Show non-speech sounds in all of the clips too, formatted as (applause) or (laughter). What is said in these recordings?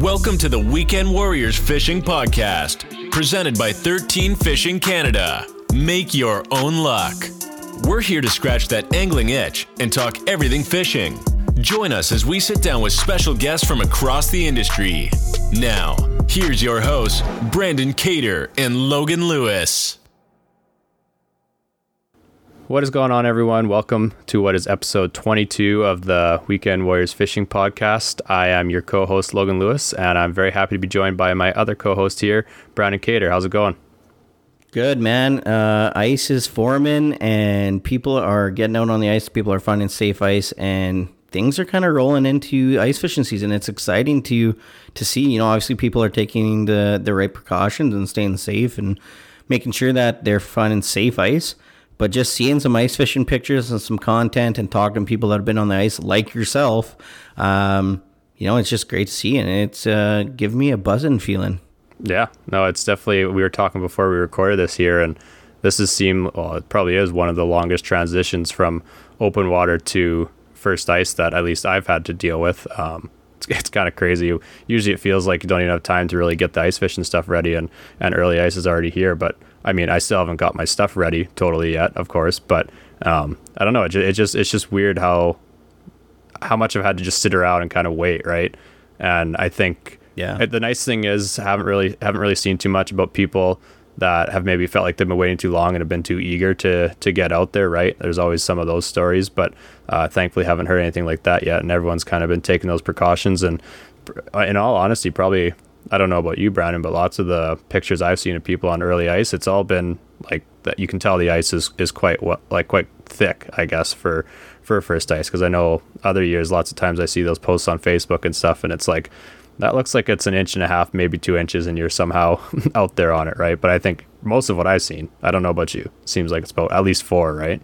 Welcome to the Weekend Warriors Fishing Podcast, presented by 13 Fishing Canada. Make your own luck. We're here to scratch that angling itch and talk everything fishing. Join us as we sit down with special guests from across the industry. Now, here's your hosts, Brandon Cater and Logan Lewis. What is going on, everyone? Welcome to what is episode 22 of the Weekend Warriors Fishing Podcast. I am your co host, Logan Lewis, and I'm very happy to be joined by my other co host here, Brandon Cater. How's it going? Good, man. Uh, ice is forming, and people are getting out on the ice. People are finding safe ice, and things are kind of rolling into ice fishing season. It's exciting to to see. You know, obviously, people are taking the the right precautions and staying safe and making sure that they're finding safe ice. But just seeing some ice fishing pictures and some content and talking to people that have been on the ice, like yourself, um, you know, it's just great to see, and it's uh, give me a buzzing feeling. Yeah, no, it's definitely. We were talking before we recorded this here, and this has seemed. Well, it probably is one of the longest transitions from open water to first ice that at least I've had to deal with. Um, it's, it's kind of crazy. Usually, it feels like you don't even have time to really get the ice fishing stuff ready, and and early ice is already here, but I mean, I still haven't got my stuff ready totally yet, of course, but um, I don't know. It, it just it's just weird how how much I've had to just sit around and kind of wait, right? And I think yeah, the nice thing is haven't really haven't really seen too much about people that have maybe felt like they've been waiting too long and have been too eager to to get out there, right? There's always some of those stories, but uh, thankfully haven't heard anything like that yet, and everyone's kind of been taking those precautions. And in all honesty, probably I don't know about you, Brandon, but lots of the pictures I've seen of people on early ice, it's all been like that. You can tell the ice is, is quite what like quite thick, I guess, for for first ice. Because I know other years, lots of times I see those posts on Facebook and stuff, and it's like that looks like it's an inch and a half, maybe two inches, and you're somehow (laughs) out there on it, right? But I think most of what I've seen, I don't know about you, seems like it's about at least four, right?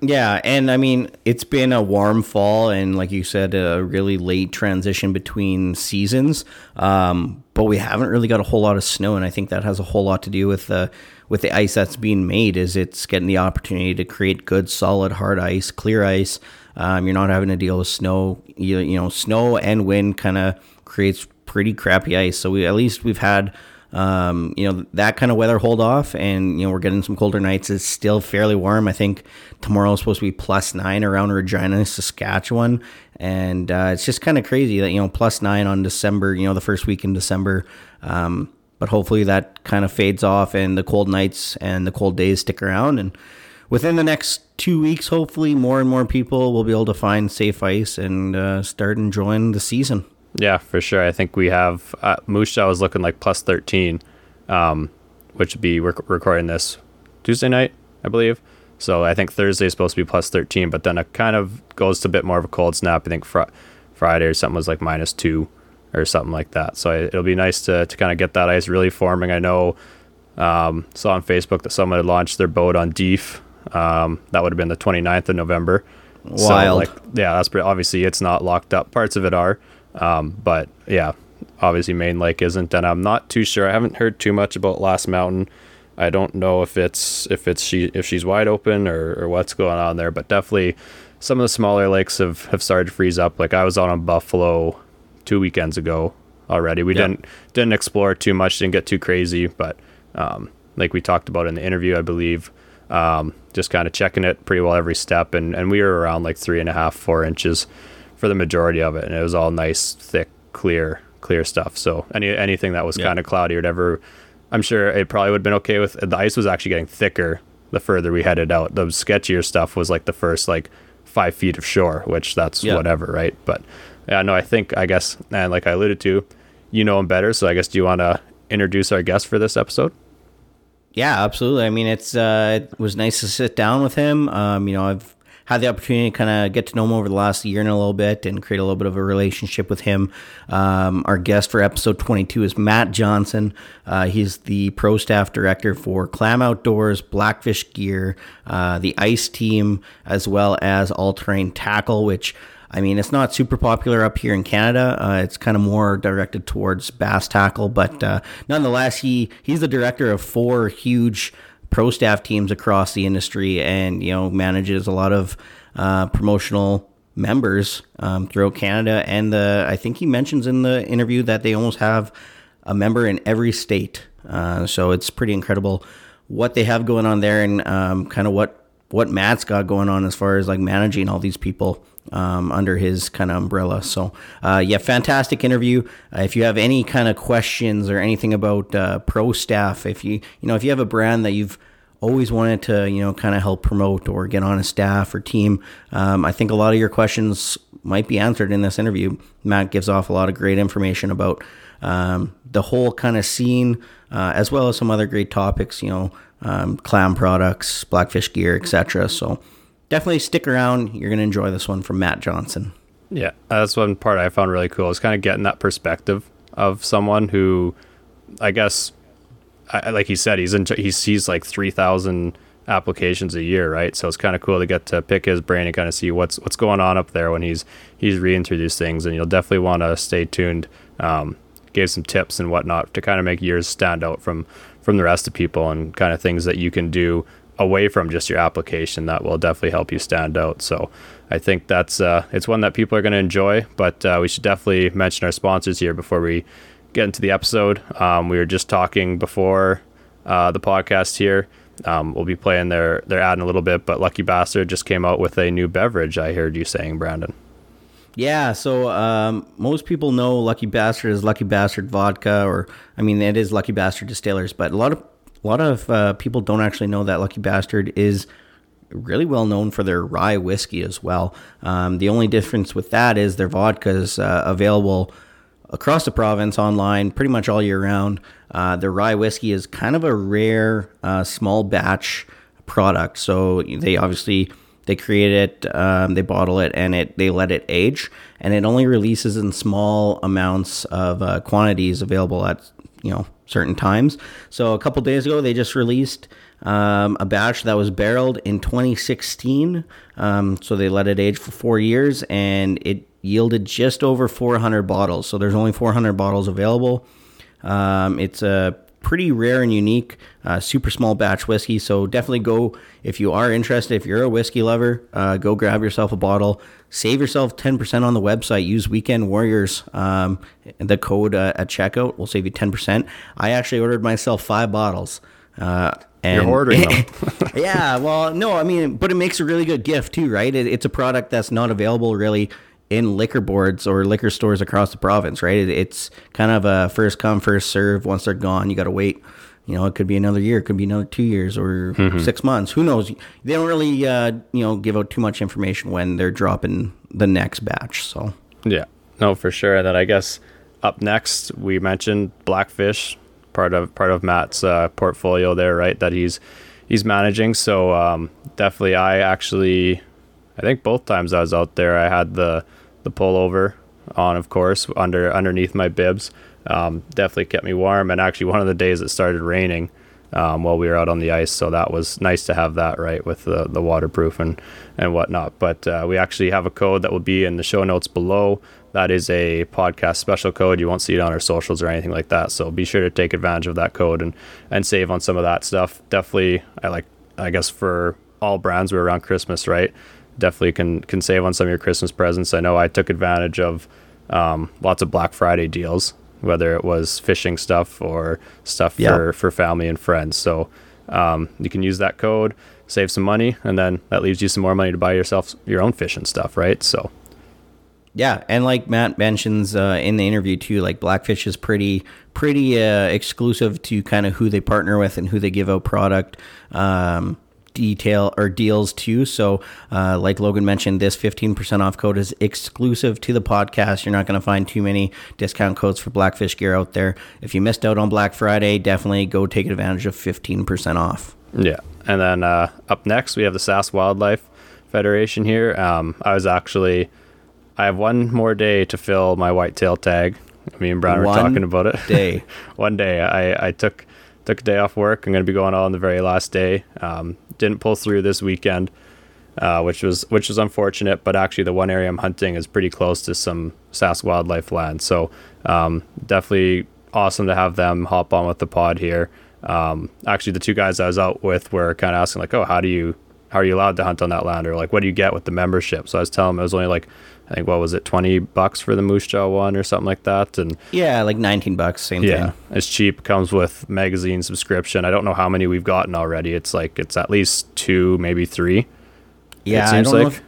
Yeah, and I mean, it's been a warm fall, and like you said, a really late transition between seasons. Um, but we haven't really got a whole lot of snow, and I think that has a whole lot to do with the with the ice that's being made. Is it's getting the opportunity to create good, solid, hard ice, clear ice. Um, you're not having to deal with snow. You, you know, snow and wind kind of creates pretty crappy ice. So we at least we've had um, you know, that kind of weather hold off, and you know, we're getting some colder nights. It's still fairly warm. I think tomorrow is supposed to be plus nine around Regina, Saskatchewan, and uh, it's just kind of crazy that you know plus nine on December, you know, the first week in December. Um, but hopefully that kind of fades off, and the cold nights and the cold days stick around, and within the next two weeks, hopefully, more and more people will be able to find safe ice and uh, start enjoying the season. Yeah, for sure. I think we have uh, Jaw was looking like plus 13, um, which would be rec- recording this Tuesday night, I believe. So I think Thursday is supposed to be plus 13, but then it kind of goes to a bit more of a cold snap. I think fr- Friday or something was like minus two or something like that. So it'll be nice to, to kind of get that ice really forming. I know, um, saw on Facebook that someone had launched their boat on Dief. Um, that would have been the 29th of November. Wild. So like, yeah, that's pretty, obviously it's not locked up. Parts of it are. Um, but yeah, obviously Main Lake isn't, and I'm not too sure. I haven't heard too much about Last Mountain. I don't know if it's if it's she if she's wide open or, or what's going on there, but definitely some of the smaller lakes have, have started to freeze up. Like I was out on Buffalo two weekends ago already. We yep. didn't didn't explore too much, didn't get too crazy, but um, like we talked about in the interview, I believe, um, just kind of checking it pretty well every step, and and we were around like three and a half, four inches for the majority of it, and it was all nice, thick, clear, clear stuff. So any anything that was yeah. kind of cloudy or whatever, I'm sure it probably would have been okay with. The ice was actually getting thicker the further we headed out. The sketchier stuff was like the first like five feet of shore, which that's yeah. whatever, right? But yeah, no, I think I guess, and like I alluded to, you know him better. So I guess do you want to introduce our guest for this episode? Yeah, absolutely. I mean, it's uh, it was nice to sit down with him. Um, you know, I've had the opportunity to kind of get to know him over the last year and a little bit and create a little bit of a relationship with him. Um, our guest for episode 22 is Matt Johnson. Uh, he's the pro staff director for Clam Outdoors, Blackfish Gear, uh, the Ice Team, as well as All Terrain Tackle, which I mean, it's not super popular up here in Canada. Uh, it's kind of more directed towards bass tackle, but uh, nonetheless, he he's the director of four huge pro staff teams across the industry and you know manages a lot of uh, promotional members um, throughout Canada, and the I think he mentions in the interview that they almost have a member in every state. Uh, so it's pretty incredible what they have going on there, and um, kind of what what Matt's got going on as far as like managing all these people um, under his kind of umbrella. So, uh, yeah, fantastic interview. Uh, if you have any kind of questions or anything about uh, pro staff, if you you know if you have a brand that you've always wanted to you know kind of help promote or get on a staff or team, um, I think a lot of your questions might be answered in this interview. Matt gives off a lot of great information about um, the whole kind of scene, uh, as well as some other great topics. You know, um, clam products, blackfish gear, etc. So definitely stick around. You're going to enjoy this one from Matt Johnson. Yeah, that's one part I found really cool. Is kind of getting that perspective of someone who, I guess, I, like he said, he's in, he sees like three thousand applications a year, right? So it's kind of cool to get to pick his brain and kind of see what's what's going on up there when he's he's reading through these things. And you'll definitely want to stay tuned. Um, gave some tips and whatnot to kind of make yours stand out from from the rest of people and kind of things that you can do away from just your application that will definitely help you stand out. So I think that's uh, it's one that people are going to enjoy. But uh, we should definitely mention our sponsors here before we get into the episode. Um, we were just talking before uh, the podcast here. Um, we'll be playing their their ad in a little bit, but Lucky Bastard just came out with a new beverage. I heard you saying, Brandon. Yeah, so um, most people know Lucky Bastard is Lucky Bastard vodka, or I mean, it is Lucky Bastard Distillers, but a lot of a lot of uh, people don't actually know that Lucky Bastard is really well known for their rye whiskey as well. Um, the only difference with that is their vodka is uh, available across the province online pretty much all year round. Uh, their rye whiskey is kind of a rare uh, small batch product, so they obviously they create it, um, they bottle it, and it they let it age, and it only releases in small amounts of uh, quantities available at you know certain times. So a couple days ago, they just released um, a batch that was barreled in 2016. Um, so they let it age for four years, and it yielded just over 400 bottles. So there's only 400 bottles available. Um, it's a pretty rare and unique uh, super small batch whiskey. So definitely go if you are interested. If you're a whiskey lover, uh, go grab yourself a bottle. Save yourself ten percent on the website. Use Weekend Warriors. Um, the code uh, at checkout will save you ten percent. I actually ordered myself five bottles. Uh, and You're ordering them. (laughs) yeah, well, no, I mean, but it makes a really good gift too, right? It, it's a product that's not available really in liquor boards or liquor stores across the province, right? It, it's kind of a first come, first serve. Once they're gone, you got to wait. You know, it could be another year, it could be another two years or mm-hmm. six months. Who knows? They don't really, uh, you know, give out too much information when they're dropping the next batch. So yeah, no, for sure. And then I guess up next we mentioned Blackfish, part of part of Matt's uh, portfolio there, right? That he's he's managing. So um, definitely, I actually, I think both times I was out there, I had the the pullover on, of course, under underneath my bibs. Um, definitely kept me warm. And actually, one of the days it started raining um, while we were out on the ice, so that was nice to have that right with the the waterproof and and whatnot. But uh, we actually have a code that will be in the show notes below. That is a podcast special code. You won't see it on our socials or anything like that. So be sure to take advantage of that code and and save on some of that stuff. Definitely, I like. I guess for all brands, we're around Christmas, right? Definitely can can save on some of your Christmas presents. I know I took advantage of um, lots of Black Friday deals, whether it was fishing stuff or stuff yeah. for for family and friends. So um, you can use that code, save some money, and then that leaves you some more money to buy yourself your own fishing stuff, right? So. Yeah, and like Matt mentions uh, in the interview too, like Blackfish is pretty pretty uh, exclusive to kind of who they partner with and who they give out product. Um, detail or deals too. So, uh, like Logan mentioned, this 15% off code is exclusive to the podcast. You're not going to find too many discount codes for Blackfish gear out there. If you missed out on Black Friday, definitely go take advantage of 15% off. Yeah. And then uh, up next, we have the Sask Wildlife Federation here. Um, I was actually, I have one more day to fill my whitetail tag. Me and Brown were talking about it. Day. (laughs) one day. I, I took took a day off work. I'm going to be going on the very last day. Um, didn't pull through this weekend, uh, which was which was unfortunate. But actually, the one area I'm hunting is pretty close to some Sask wildlife land, so um, definitely awesome to have them hop on with the pod here. Um, actually, the two guys I was out with were kind of asking like, "Oh, how do you how are you allowed to hunt on that land or like what do you get with the membership so i was telling them it was only like i think what was it 20 bucks for the moose jaw one or something like that and Yeah, like 19 bucks, same yeah thing. it's cheap comes with magazine subscription i don't know how many we've gotten already it's like it's at least two maybe three Yeah, I seems don't know like. if,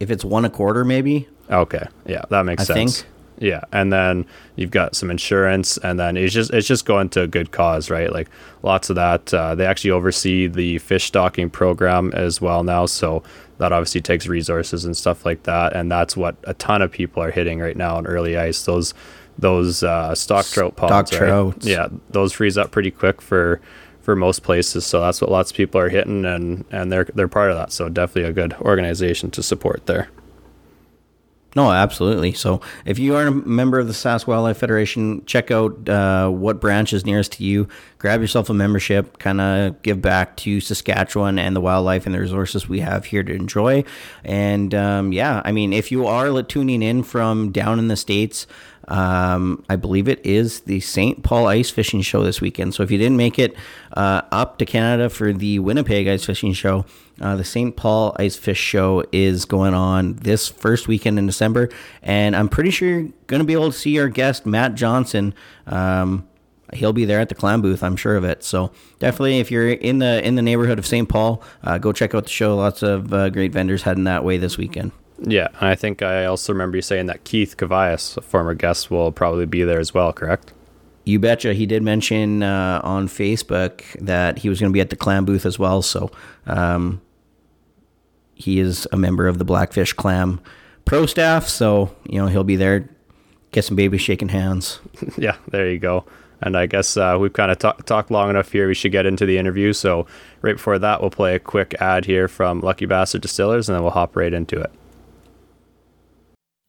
if it's one a quarter, maybe. Okay, yeah, that makes I sense. think. Yeah, and then you've got some insurance, and then it's just it's just going to a good cause, right? Like lots of that. Uh, they actually oversee the fish stocking program as well now, so that obviously takes resources and stuff like that, and that's what a ton of people are hitting right now in early ice. Those those uh, stock trout ponds, right? trouts. Yeah, those freeze up pretty quick for for most places, so that's what lots of people are hitting, and and they're they're part of that. So definitely a good organization to support there. No, absolutely. So if you are a member of the Sask Wildlife Federation, check out uh, what branch is nearest to you. Grab yourself a membership, kind of give back to Saskatchewan and the wildlife and the resources we have here to enjoy. And um, yeah, I mean, if you are tuning in from down in the States, um, I believe it is the St. Paul Ice Fishing Show this weekend. So if you didn't make it uh, up to Canada for the Winnipeg Ice Fishing Show, uh, the St. Paul Ice Fish Show is going on this first weekend in December, and I'm pretty sure you're going to be able to see our guest Matt Johnson. Um, he'll be there at the clam booth, I'm sure of it. So definitely, if you're in the in the neighborhood of St. Paul, uh, go check out the show. Lots of uh, great vendors heading that way this weekend. Yeah, and I think I also remember you saying that Keith Cavias, a former guest, will probably be there as well, correct? You betcha. He did mention uh, on Facebook that he was going to be at the clam booth as well. So um, he is a member of the Blackfish Clam Pro staff. So, you know, he'll be there. Get some babies shaking hands. (laughs) yeah, there you go. And I guess uh, we've kind of ta- talked long enough here. We should get into the interview. So, right before that, we'll play a quick ad here from Lucky Bastard Distillers and then we'll hop right into it.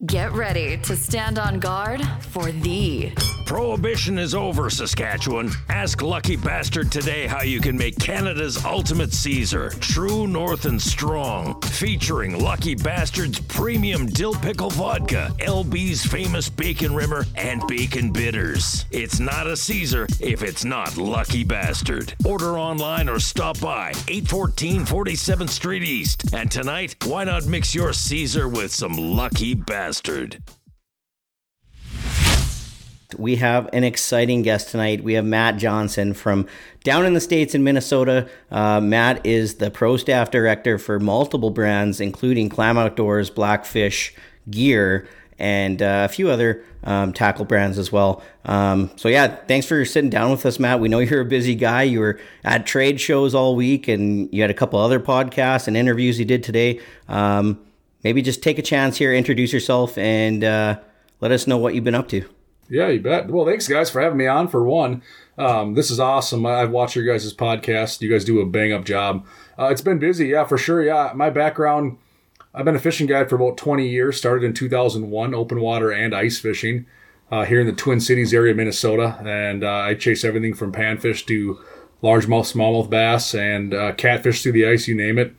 Get ready to stand on guard for the Prohibition is over, Saskatchewan. Ask Lucky Bastard today how you can make Canada's ultimate Caesar, true north and strong. Featuring Lucky Bastard's premium dill pickle vodka, LB's famous bacon rimmer, and bacon bitters. It's not a Caesar if it's not Lucky Bastard. Order online or stop by 814 47th Street East. And tonight, why not mix your Caesar with some Lucky Bastard? We have an exciting guest tonight. We have Matt Johnson from down in the States in Minnesota. Uh, Matt is the pro staff director for multiple brands, including Clam Outdoors, Blackfish, Gear, and uh, a few other um, tackle brands as well. Um, so, yeah, thanks for sitting down with us, Matt. We know you're a busy guy. You were at trade shows all week, and you had a couple other podcasts and interviews you did today. Um, maybe just take a chance here, introduce yourself, and uh, let us know what you've been up to. Yeah, you bet. Well, thanks guys for having me on. For one, um, this is awesome. I've watched your guys' podcast. You guys do a bang up job. Uh, it's been busy, yeah, for sure. Yeah, my background, I've been a fishing guide for about 20 years. Started in 2001, open water and ice fishing uh, here in the Twin Cities area, of Minnesota, and uh, I chase everything from panfish to largemouth, smallmouth bass, and uh, catfish through the ice. You name it.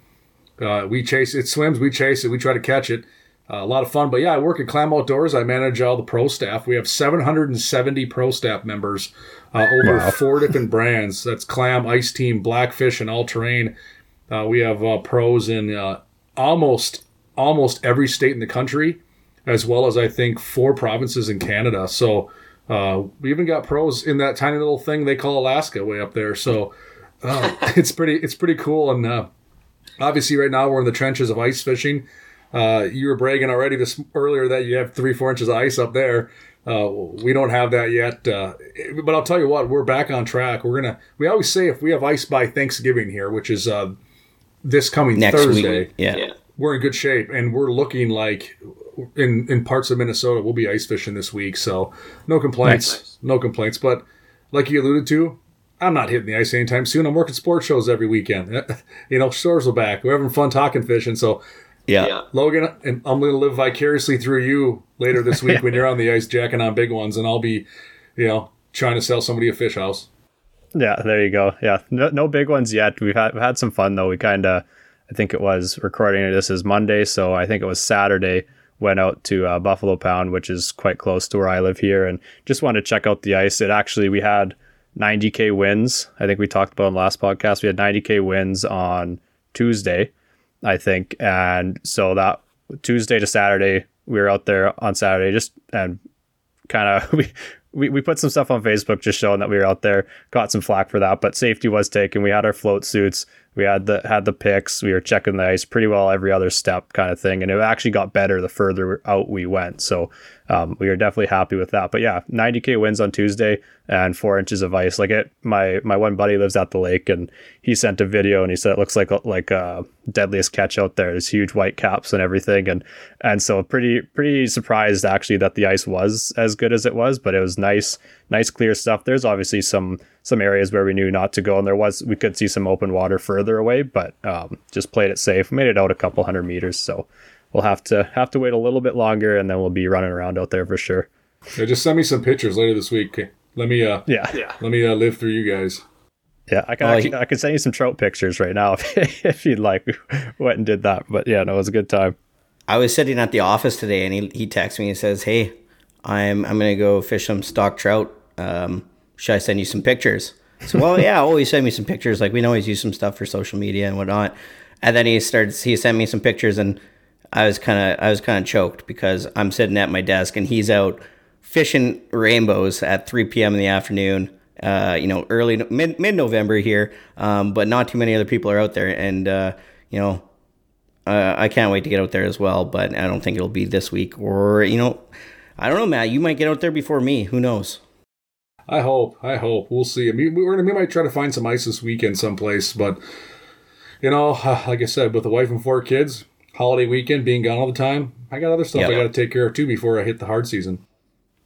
Uh, we chase it swims. We chase it. We try to catch it. Uh, a lot of fun. But yeah, I work at Clam Outdoors. I manage all the pro staff. We have 770 pro staff members uh, over four different brands. That's Clam, Ice Team, Blackfish, and All Terrain. Uh, we have uh, pros in uh, almost almost every state in the country, as well as I think four provinces in Canada. So uh, we even got pros in that tiny little thing they call Alaska way up there. So uh, (laughs) it's pretty it's pretty cool. And uh, obviously, right now we're in the trenches of ice fishing. Uh, you were bragging already this earlier that you have three four inches of ice up there. Uh, we don't have that yet, uh, but I'll tell you what, we're back on track. We're gonna. We always say if we have ice by Thanksgiving here, which is uh, this coming Next Thursday, week. Yeah. we're in good shape, and we're looking like in in parts of Minnesota we'll be ice fishing this week. So no complaints, no complaints. But like you alluded to, I'm not hitting the ice anytime soon. I'm working sports shows every weekend. (laughs) you know, stores are back. We're having fun talking fishing. So Yeah. Logan, and I'm going to live vicariously through you later this week when you're on the ice jacking on big ones, and I'll be, you know, trying to sell somebody a fish house. Yeah, there you go. Yeah, no, no big ones yet. We've had we've had some fun though. We kind of, I think it was recording this is Monday, so I think it was Saturday. Went out to uh, Buffalo Pound, which is quite close to where I live here, and just wanted to check out the ice. It actually we had 90k wins. I think we talked about in the last podcast. We had 90k wins on Tuesday, I think. And so that Tuesday to Saturday, we were out there on Saturday just and kind of (laughs) we, we we put some stuff on Facebook just showing that we were out there. Got some flack for that, but safety was taken. We had our float suits. We had the had the picks. We were checking the ice pretty well every other step, kind of thing, and it actually got better the further out we went. So um, we are definitely happy with that. But yeah, 90k wins on Tuesday and four inches of ice. Like it, my my one buddy lives at the lake, and he sent a video and he said it looks like like a deadliest catch out there. There's huge white caps and everything, and and so pretty pretty surprised actually that the ice was as good as it was. But it was nice, nice clear stuff. There's obviously some some areas where we knew not to go, and there was we could see some open water further away, but um, just played it safe. Made it out a couple hundred meters, so we'll have to have to wait a little bit longer, and then we'll be running around out there for sure. Yeah, just send me some pictures later this week. Let me uh Yeah, yeah, let me uh, live through you guys. yeah. I can Oh, actually, he- I can send you some trout pictures right now (laughs) if, if you'd like. Went and did that, but yeah, no, it was a good time. I was sitting at the office today, and he he texts me and says, "Hey, I'm I'm gonna go fish some stock trout. Um, should I send you some pictures?" So, well, yeah, always send me some pictures. Like we can always use some stuff for social media and whatnot. And then he starts. He sent me some pictures, and I was kind of I was kind of choked because I'm sitting at my desk, and he's out fishing rainbows at 3 p.m. in the afternoon. Uh, you know, early mid mid November here, um, but not too many other people are out there, and uh, you know, uh, I can't wait to get out there as well, but I don't think it'll be this week or you know, I don't know, Matt. You might get out there before me. Who knows? I hope. I hope. We'll see. I mean, we're we might try to find some ice this weekend someplace, but you know, (sighs) like I said, with a wife and four kids, holiday weekend, being gone all the time, I got other stuff Yeah. I got to take care of too before I hit the hard season.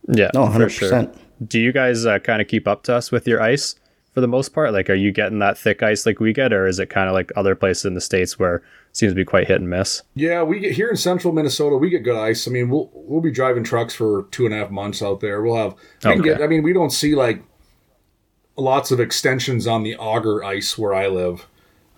Yeah, No, for hundred sure. percent. Do you guys uh, kind of keep up to us with your ice for the most part? Like, are you getting that thick ice like we get, or is it kind of like other places in the states where it seems to be quite hit and miss? Yeah, we get here in central Minnesota. We get good ice. I mean, we'll we'll be driving trucks for two and a half months out there. We'll have. We Okay. get. I mean, we don't see like lots of extensions on the auger ice where I live.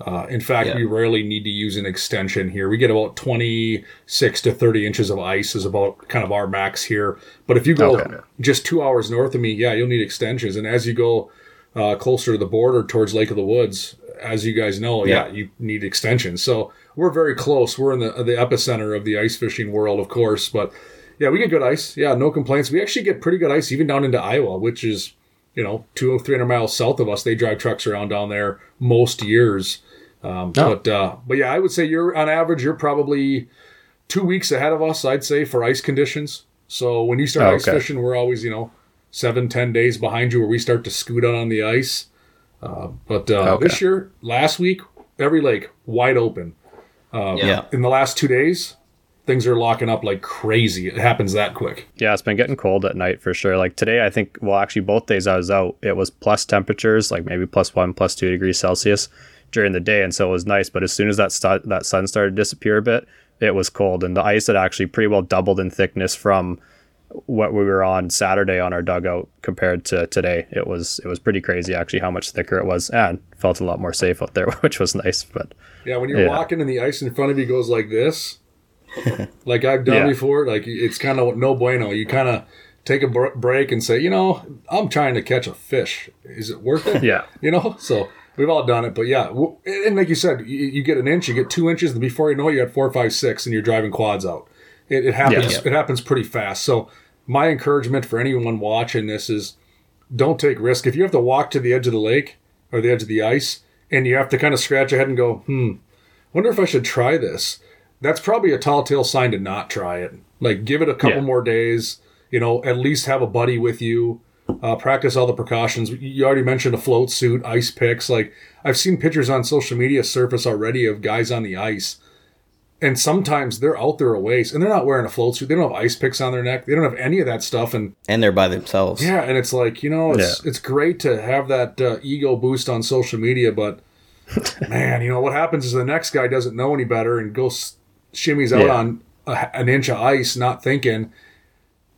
Uh, in fact, Yeah. we rarely need to use an extension here. We get about twenty six to thirty inches of ice is about kind of our max here. But if you go Okay. just two hours north of me, yeah, you'll need extensions. And as you go uh, closer to the border towards Lake of the Woods, as you guys know, yeah, Yeah. you need extensions. So we're very close. We're in the the epicenter of the ice fishing world, of course. But yeah, we get good ice. Yeah, no complaints. We actually get pretty good ice even down into Iowa, which is you know two or three hundred miles south of us. They drive trucks around down there most years. Um, Oh. But uh, but yeah, I would say you're on average you're probably two weeks ahead of us. I'd say for ice conditions. So when you start Oh, ice okay. fishing, we're always you know seven ten days behind you where we start to scoot out on the ice. Uh, but uh, Okay. this year, last week, every lake wide open. yeah. In the last two days, things are locking up like crazy. It happens that quick. Yeah, it's been getting cold at night for sure. Like today, I think, well, actually, both days I was out, it was plus temperatures, like maybe plus one, plus two degrees Celsius during the day. And so it was nice. But as soon as that, stu- that sun started to disappear a bit, it was cold. And the ice had actually pretty well doubled in thickness from what we were on Saturday on our dugout compared to today. It was it was pretty crazy actually how much thicker it was and felt a lot more safe out there, (laughs) which was nice. But Yeah, when you're Yeah. walking and the ice in front of you goes like this, (laughs) like I've done Yeah. before, like it's kind of no bueno. You kind of take a br- break and say, you know, I'm trying to catch a fish. Is it worth it? yeah, You know, so we've all done it. But yeah, and like you said, you, you get an inch, you get two inches, and before you know it, you got four, five, six, and you're driving quads out. It, it happens. Yeah. It happens pretty fast. So my encouragement for anyone watching this is, don't take risk. If you have to walk to the edge of the lake or the edge of the ice, and you have to kind of scratch your head and go, hmm, wonder if I should try this. That's probably a tall tale sign to not try it. Like give it a couple Yeah. more days. You know, at least have a buddy with you. Uh, practice all the precautions. You already mentioned a float suit, ice picks. Like I've seen pictures on social media surface already of guys on the ice, and sometimes they're out there a ways and they're not wearing a float suit. They don't have ice picks on their neck. They don't have any of that stuff. And And they're by themselves. yeah, and it's like you know, it's it's great to have that uh, ego boost on social media, but (laughs) man, you know what happens is the next guy doesn't know any better and goes shimmies out Yeah. on a, an inch of ice, not thinking.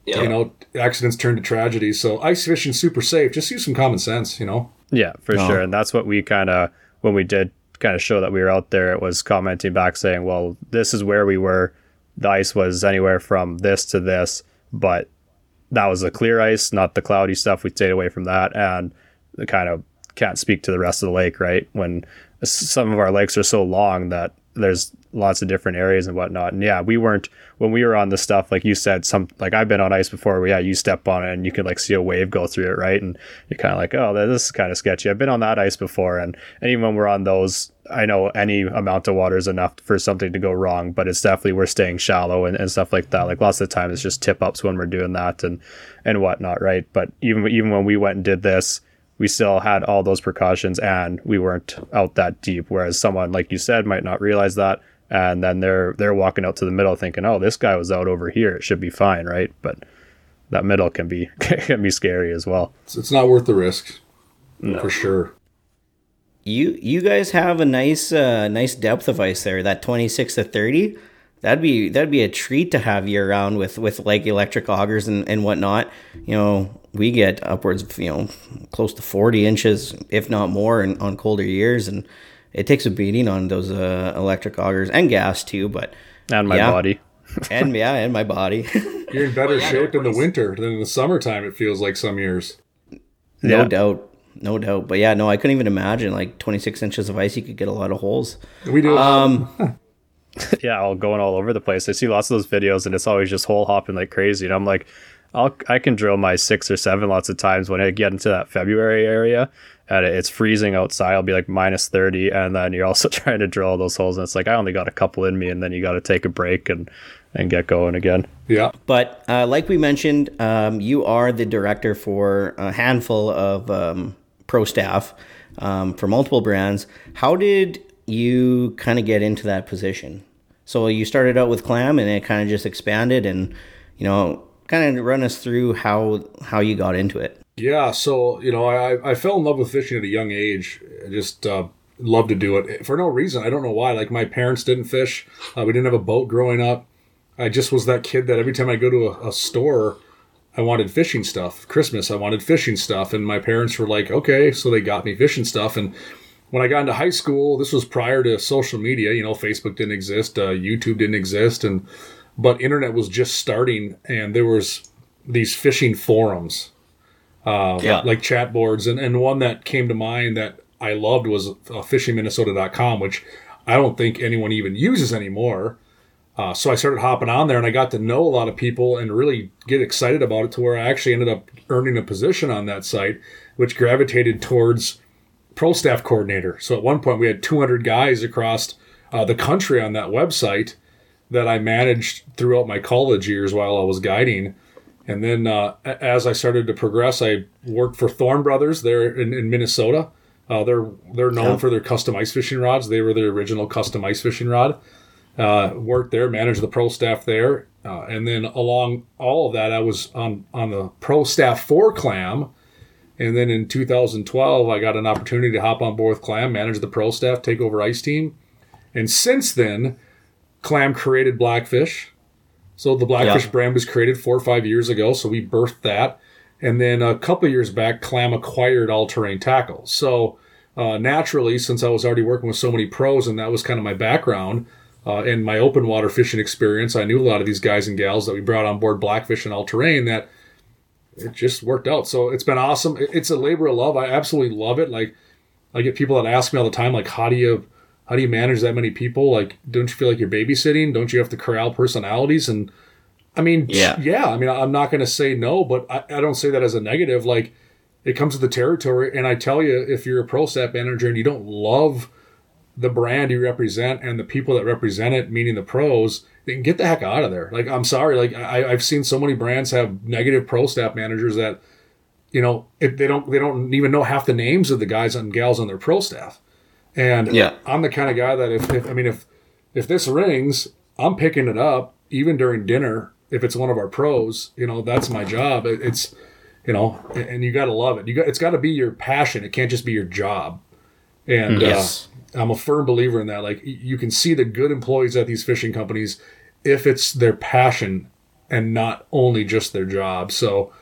Yeah. You know, accidents turn to tragedy. So ice fishing super safe. Just use some common sense. You know. Yeah, for No. sure. And that's what we kind of, when we did kind of show that we were out there, it was commenting back saying, well, this is where we were. The ice was anywhere from this to this, but that was the clear ice, not the cloudy stuff. We stayed away from that. And the kind of can't speak to the rest of the lake, right? When some of our lakes are so long that there's lots of different areas and whatnot. And yeah, we weren't when we were on the stuff like you said. Some like I've been on ice before. Where, yeah, you step on it and you can like see a wave go through it, right? And you're kind of like, oh, this is kind of sketchy. I've been on that ice before, and and even when we're on those, I know any amount of water is enough for something to go wrong. But it's definitely we're staying shallow and, and stuff like that. Like lots of the time, it's just tip ups when we're doing that and and whatnot, right? But even even when we went and did this we still had all those precautions and we weren't out that deep. Whereas someone like you said might not realize that, and then they're they're walking out to the middle thinking, "Oh, this guy was out over here; it should be fine, right?" But that middle can be (laughs) can be scary as well. It's, it's not worth the risk, no. for sure. You you guys have a nice uh, nice depth of ice there. That twenty six to thirty that'd be that'd be a treat to have year round with with like electric augers and and whatnot. You know, we get upwards of you know close to forty inches, if not more, in, on colder years, and it takes a beating on those uh, electric augers and gas too. But and my yeah. body. (laughs) and yeah, and my body. (laughs) You're in better shape in the winter than in the summertime. It feels like some years. No yeah. doubt, no doubt. But yeah, no, I couldn't even imagine like 26 inches of ice. You could get a lot of holes. We do. Um, (laughs) yeah, all going all over the place. I see lots of those videos, and it's always just hole hopping like crazy. And I'm like, I'll I can drill my six or seven lots of times when I get into that February area, and it's freezing outside. I'll be like minus thirty, and then you're also (laughs) trying to drill those holes, and it's like I only got a couple in me, and then you got to take a break and and get going again. Yeah. But uh, like we mentioned, um, you are the director for a handful of um, pro staff um, for multiple brands. How did you kind of get into that position? So you started out with clam and it kind of just expanded and you know kind of run us through how how you got into it. Yeah, so you know I I fell in love with fishing at a young age. I just uh, loved to do it for no reason. I don't know why. Like my parents didn't fish. Uh, we didn't have a boat growing up. I just was that kid that every time I go to a, a store, I wanted fishing stuff. Christmas, I wanted fishing stuff, and my parents were like, "Okay," so they got me fishing stuff, and when I got into high school, this was prior to social media. You know, Facebook didn't exist, uh, YouTube didn't exist, and but internet was just starting, and there was these fishing forums, uh, yeah. like chat boards, and, and one that came to mind that I loved was uh, fishingminnesota.com, which I don't think anyone even uses anymore. Uh, so I started hopping on there, and I got to know a lot of people and really get excited about it to where I actually ended up earning a position on that site, which gravitated towards pro staff coordinator. So at one point we had 200 guys across uh, the country on that website that I managed throughout my college years while I was guiding. And then uh, as I started to progress, I worked for Thorne Brothers there in, in Minnesota. Uh, they're they're known yeah. for their custom ice fishing rods. They were the original custom ice fishing rod. Uh, worked there, managed the pro staff there, uh, and then along all of that, I was on on the pro staff for Clam, and then in 2012, I got an opportunity to hop on board with Clam, manage the pro staff, take over Ice Team. And since then, Clam created Blackfish. So the Blackfish yeah. brand was created four or five years ago. So we birthed that. And then a couple years back, Clam acquired All Terrain Tackles. So uh, naturally, since I was already working with so many pros and that was kind of my background uh, and my open water fishing experience, I knew a lot of these guys and gals that we brought on board Blackfish and All Terrain that – it just worked out. So it's been awesome. It's a labor of love. I absolutely love it. Like I get people that ask me all the time, like, how do you how do you manage that many people? Like, don't you feel like you're babysitting? Don't you have to corral personalities? And I mean, yeah, yeah. I mean, I'm not going to say no, but I, I don't say that as a negative. Like, it comes with the territory. And I tell you, if you're a pro staff manager and you don't love the brand you represent and the people that represent it, meaning the pros, then get the heck out of there. Like, I'm sorry. Like, I, I've seen so many brands have negative pro staff managers that, you know, if they don't, they don't even know half the names of the guys and gals on their pro staff. And yeah, I'm the kind of guy that if, if I mean, if, if this rings, I'm picking it up even during dinner. If it's one of our pros, you know, that's my job. It, it's, you know, and you got to love it. You got, it's got to be your passion. It can't just be your job. And, uh, yes. Uh, I'm a firm believer in that. Like you can see the good employees at these fishing companies if it's their passion and not only just their job. So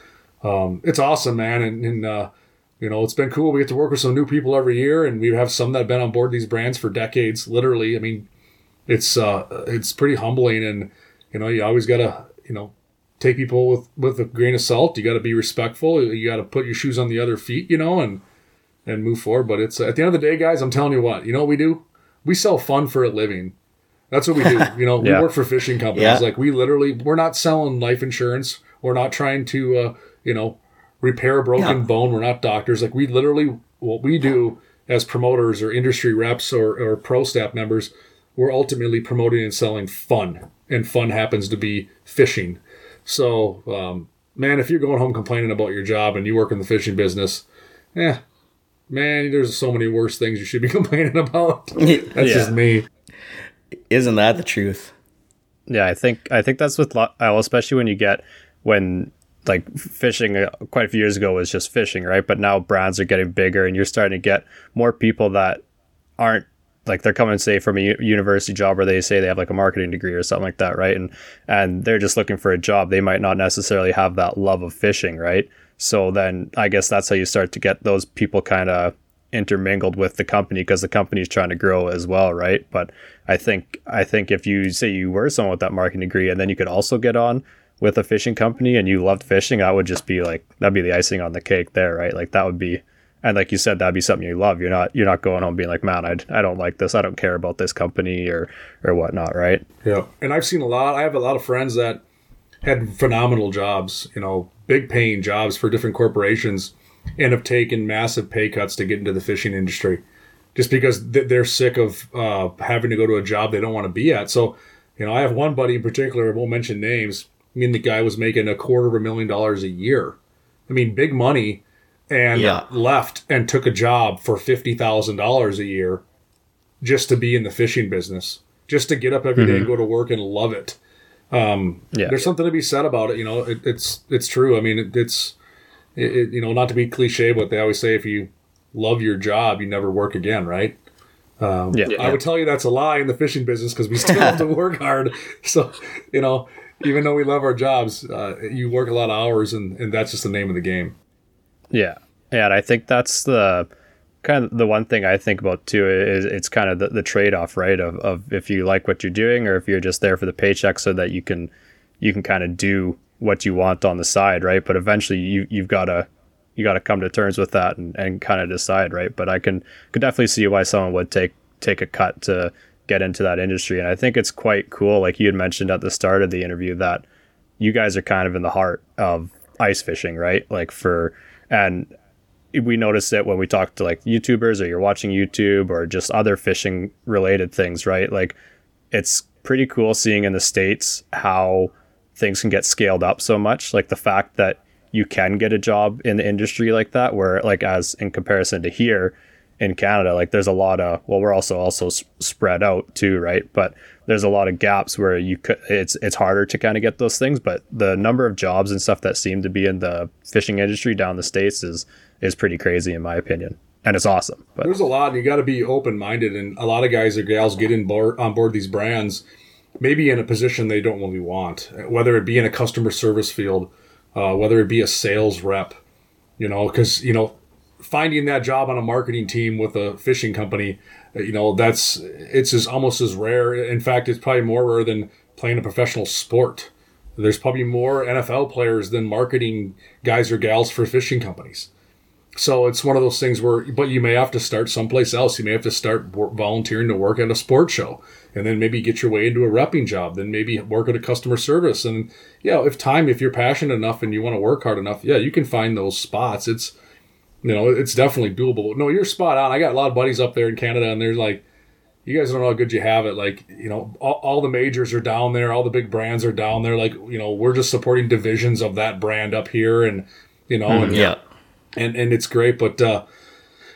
um, it's awesome, man. And, and uh, you know, it's been cool. We get to work with some new people every year, and we have some that have been on board these brands for decades. Literally, I mean, it's uh, it's pretty humbling, and you know, you always gotta you know take people with with a grain of salt. You got to be respectful. You got to put your shoes on the other feet, you know, and and move forward. But it's at the end of the day, guys, I'm telling you what, you know what we do? We sell fun for a living. That's what we do. (laughs) You know, we work for fishing companies. Yeah. Like we literally, we're not selling life insurance. We're not trying to, uh, you know, repair a broken Yeah. bone. We're not doctors. Like we literally, what we do as promoters or industry reps or, or pro staff members, we're ultimately promoting and selling fun, and fun happens to be fishing. So, um, man, if you're going home complaining about your job and you work in the fishing business, eh, man, there's so many worse things you should be (laughs) complaining about. (laughs) That's Yeah. just me. Isn't that the truth? Yeah, I think I think that's with lo- well, especially when you get when like fishing uh, quite a few years ago was just fishing, right? But now brands are getting bigger, and you're starting to get more people that aren't like they're coming say from a university job where they say they have like a marketing degree or something like that, right? And and they're just looking for a job. They might not necessarily have that love of fishing, right? So then I guess that's how you start to get those people kind of intermingled with the company because the company is trying to grow as well, right? But I think I think if you say you were someone with that marketing degree and then you could also get on with a fishing company and you loved fishing, that would just be like that'd be the icing on the cake there, right? Like that would be and like you said, that'd be something you love. You're not you're not going home being like, man, I, I don't like this. I don't care about this company or or whatnot, right? Yeah. And I've seen a lot. I have a lot of friends that had phenomenal jobs, you know, big paying jobs for different corporations and have taken massive pay cuts to get into the fishing industry just because they're sick of uh, having to go to a job they don't want to be at. So, you know, I have one buddy in particular, I won't mention names. I mean, the guy was making a quarter of a million dollars a year. I mean, big money and Yeah. left and took a job for $50,000 a year just to be in the fishing business, just to get up every day and mm-hmm. go to work and love it. Um, yeah. There's something to be said about it. You know, it, it's it's true. I mean, it, it's it, you know not to be cliche, but they always say if you love your job, you never work again, right? Um, yeah. I would tell you that's a lie in the fishing business because we still have to (laughs) work hard. So, you know, even though we love our jobs, uh, you work a lot of hours, and, and that's just the name of the game. Yeah. Yeah, and I think that's the kind of the one thing I think about too is it's kind of the, the trade off, right? Of, of if you like what you're doing or if you're just there for the paycheck so that you can you can kind of do what you want on the side, right? But eventually you you've gotta you gotta come to terms with that and, and kind of decide, right? But I can could definitely see why someone would take take a cut to get into that industry. And I think it's quite cool, like you had mentioned at the start of the interview, that you guys are kind of in the heart of ice fishing, right? Like for and we notice it when we talk to like YouTubers or you're watching YouTube or just other fishing related things, right? Like it's pretty cool seeing in the states how things can get scaled up so much. Like the fact that you can get a job in the industry like that, where like as in comparison to here in Canada, like there's a lot of well, we're also also spread out too, right? But there's a lot of gaps where you could it's it's harder to kind of get those things. But the number of jobs and stuff that seem to be in the fishing industry down the states is is pretty crazy in my opinion, and it's awesome. But There's a lot, and you got to be open minded. And a lot of guys or gals get in board, on board these brands, maybe in a position they don't really want, whether it be in a customer service field, uh, whether it be a sales rep, you know, because you know, finding that job on a marketing team with a fishing company, uh, you know, that's it's as almost as rare. In fact, it's probably more rare than playing a professional sport. There's probably more NFL players than marketing guys or gals for fishing companies. So it's one of those things where, but you may have to start someplace else. You may have to start volunteering to work at a sports show, and then maybe get your way into a repping job. Then maybe work at a customer service. And yeah, if time, if you're passionate enough and you want to work hard enough, yeah, you can find those spots. It's, you know, it's definitely doable. No, you're spot on. I got a lot of buddies up there in Canada, and they're like, you guys don't know how good you have it. Like, you know, all, all the majors are down there, all the big brands are down there. Like, you know, we're just supporting divisions of that brand up here, and you know, and Yeah. and and it's great but uh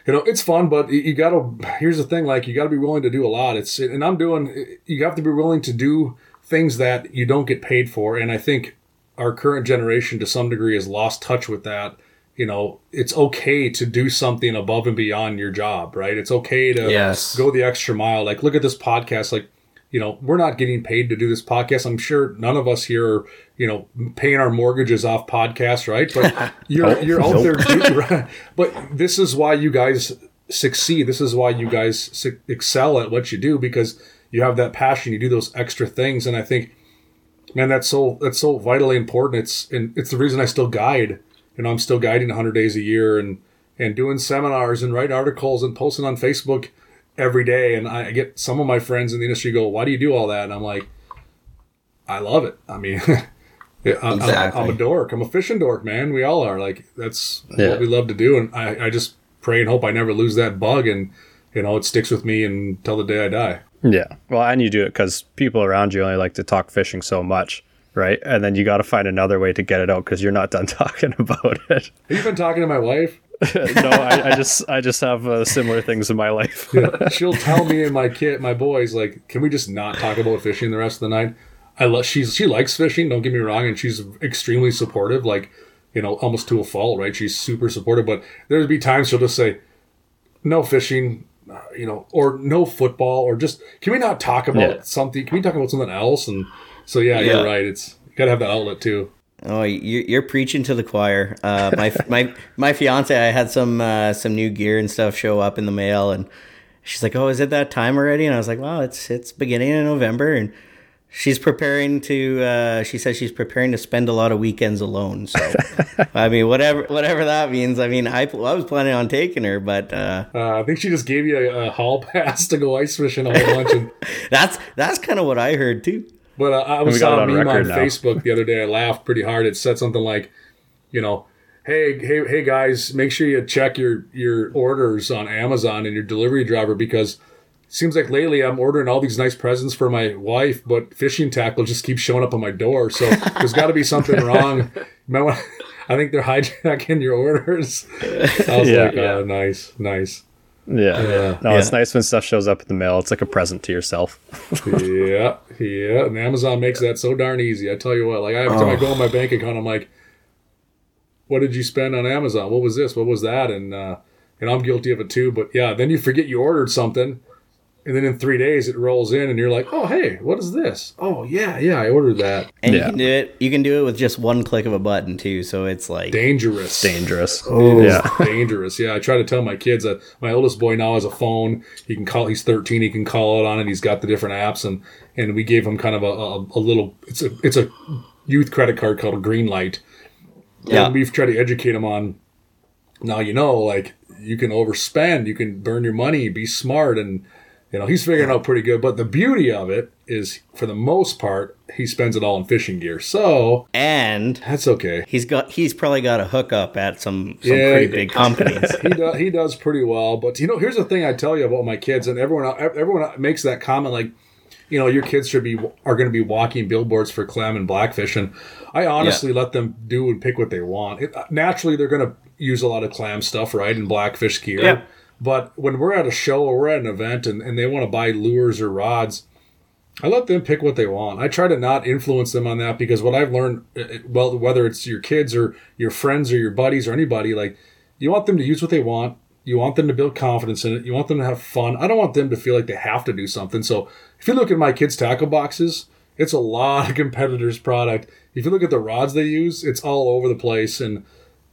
you know it's fun but you- you gotta here's the thing like you gotta be willing to do a lot it's and i'm doing you have to be willing to do things that you don't get paid for and i think our current generation to some degree has lost touch with that you know it's okay to do something above and beyond your job right? It's okay to Yes. go the extra mile. Like look at this podcast. Like you know we're not getting paid to do this podcast. I'm sure none of us here are you know paying our mortgages off podcasts right? But (laughs) you're you're out there doing, right? but this is why you guys succeed. This is why you guys su- excel at what you do because you have that passion. You do those extra things. And i think man that's so that's so vitally important. It's and it's the reason i still guide you know i'm still guiding 100 days a year and and doing seminars and writing articles and posting on facebook every day. And I get some of my friends in the industry go, "Why do you do all that?" And I'm like, I love it. I mean. (laughs) Yeah, I'm, Exactly. I'm, I'm a dork. I'm a fishing dork, man. We all are. Like that's Yeah. what we love to do, and I, I just pray and hope I never lose that bug, and you know it sticks with me until the day I die. Yeah. Well, and you do it because people around you only like to talk fishing so much, right? And then you got to find another way to get it out because you're not done (laughs) talking about it. Have you been talking to my wife? (laughs) no, I, I just I just have uh, similar things in my life. Yeah, (laughs) she'll tell me and my kid, my boys, like, can we just not talk about fishing the rest of the night? I love. She's she likes fishing. Don't get me wrong, and she's extremely supportive. Like, you know, almost to a fault, right? She's super supportive. But there'd be times she'll just say, "No fishing," uh, you know, or "No football," or just, "Can we not talk about Yeah. something? Can we talk about something else?" And so, yeah, Yeah. you're right. It's you gotta have that outlet too. Oh, you're, you're preaching to the choir. Uh, my (laughs) my my fiance, I had some uh, some new gear and stuff show up in the mail, and she's like, "Oh, is it that time already?" And I was like, "Well, it's it's beginning of November, and she's preparing to. Uh, she says she's preparing to spend a lot of weekends alone. So, (laughs) I mean, whatever whatever that means. I mean, I, I was planning on taking her, but uh, Uh, I think she just gave you a, a hall (laughs) pass to go ice fishing a whole bunch. And, that's that's kind of what I heard too. But uh, I was saw a on meme on now. Facebook the other day. I laughed pretty hard. It said something like, you know, hey, hey, hey, guys, make sure you check your your orders on Amazon and your delivery driver because it seems like lately I'm ordering all these nice presents for my wife, but fishing tackle just keeps showing up on my door. So there's got to be something (laughs) wrong. You might want- (laughs) I think they're hijacking your orders. I was Yeah, like, yeah. oh, nice, nice. Yeah. No, it's nice when stuff shows up in the mail. It's like a present to yourself. (laughs) yeah, yeah. And Amazon makes that so darn easy. I tell you what, like every time I go on my bank account, I'm like, "What did you spend on Amazon? What was this? What was that?" And uh, and I'm guilty of it too. But yeah, then you forget you ordered something, and then in three days it rolls in, and you're like, "Oh, hey, what is this? Oh, yeah, yeah, I ordered that." And you can do it. You can do it with just one click of a button too. So it's like Dangerous. Dangerous. Oh. Yeah. (laughs) dangerous. Yeah, I try to tell my kids that my oldest boy now has a phone. He can call. He's 13. He can call it on it. He's got the different apps, and and we gave him kind of a, a, a little. It's a it's a youth credit card called a Greenlight. Yeah. And we've tried to educate him on. Now you know, like you can overspend, you can burn your money, be smart, and you know he's figuring out pretty good. But the beauty of it is, for the most part, he spends it all in fishing gear, so and that's okay. he's got he's probably got a hookup at some some Yeah, pretty big companies. (laughs) he does he does pretty well. But you know, here's the thing I tell you about my kids, and everyone everyone makes that comment like, you know, your kids should be are going to be walking billboards for clam and blackfish, and I honestly let them do and pick what they want. It, naturally, they're going to use a lot of clam stuff, right, and blackfish gear. Yeah. But when we're at a show or we're at an event and, and they want to buy lures or rods, I let them pick what they want. I try to not influence them on that because what I've learned, uh, uh, well, whether it's your kids or your friends or your buddies or anybody, like you want them to use what they want. You want them to build confidence in it. You want them to have fun. I don't want them to feel like they have to do something. So if you look at my kids' tackle boxes, it's a lot of (laughs) competitors' product. If you look at the rods they use, it's all over the place. And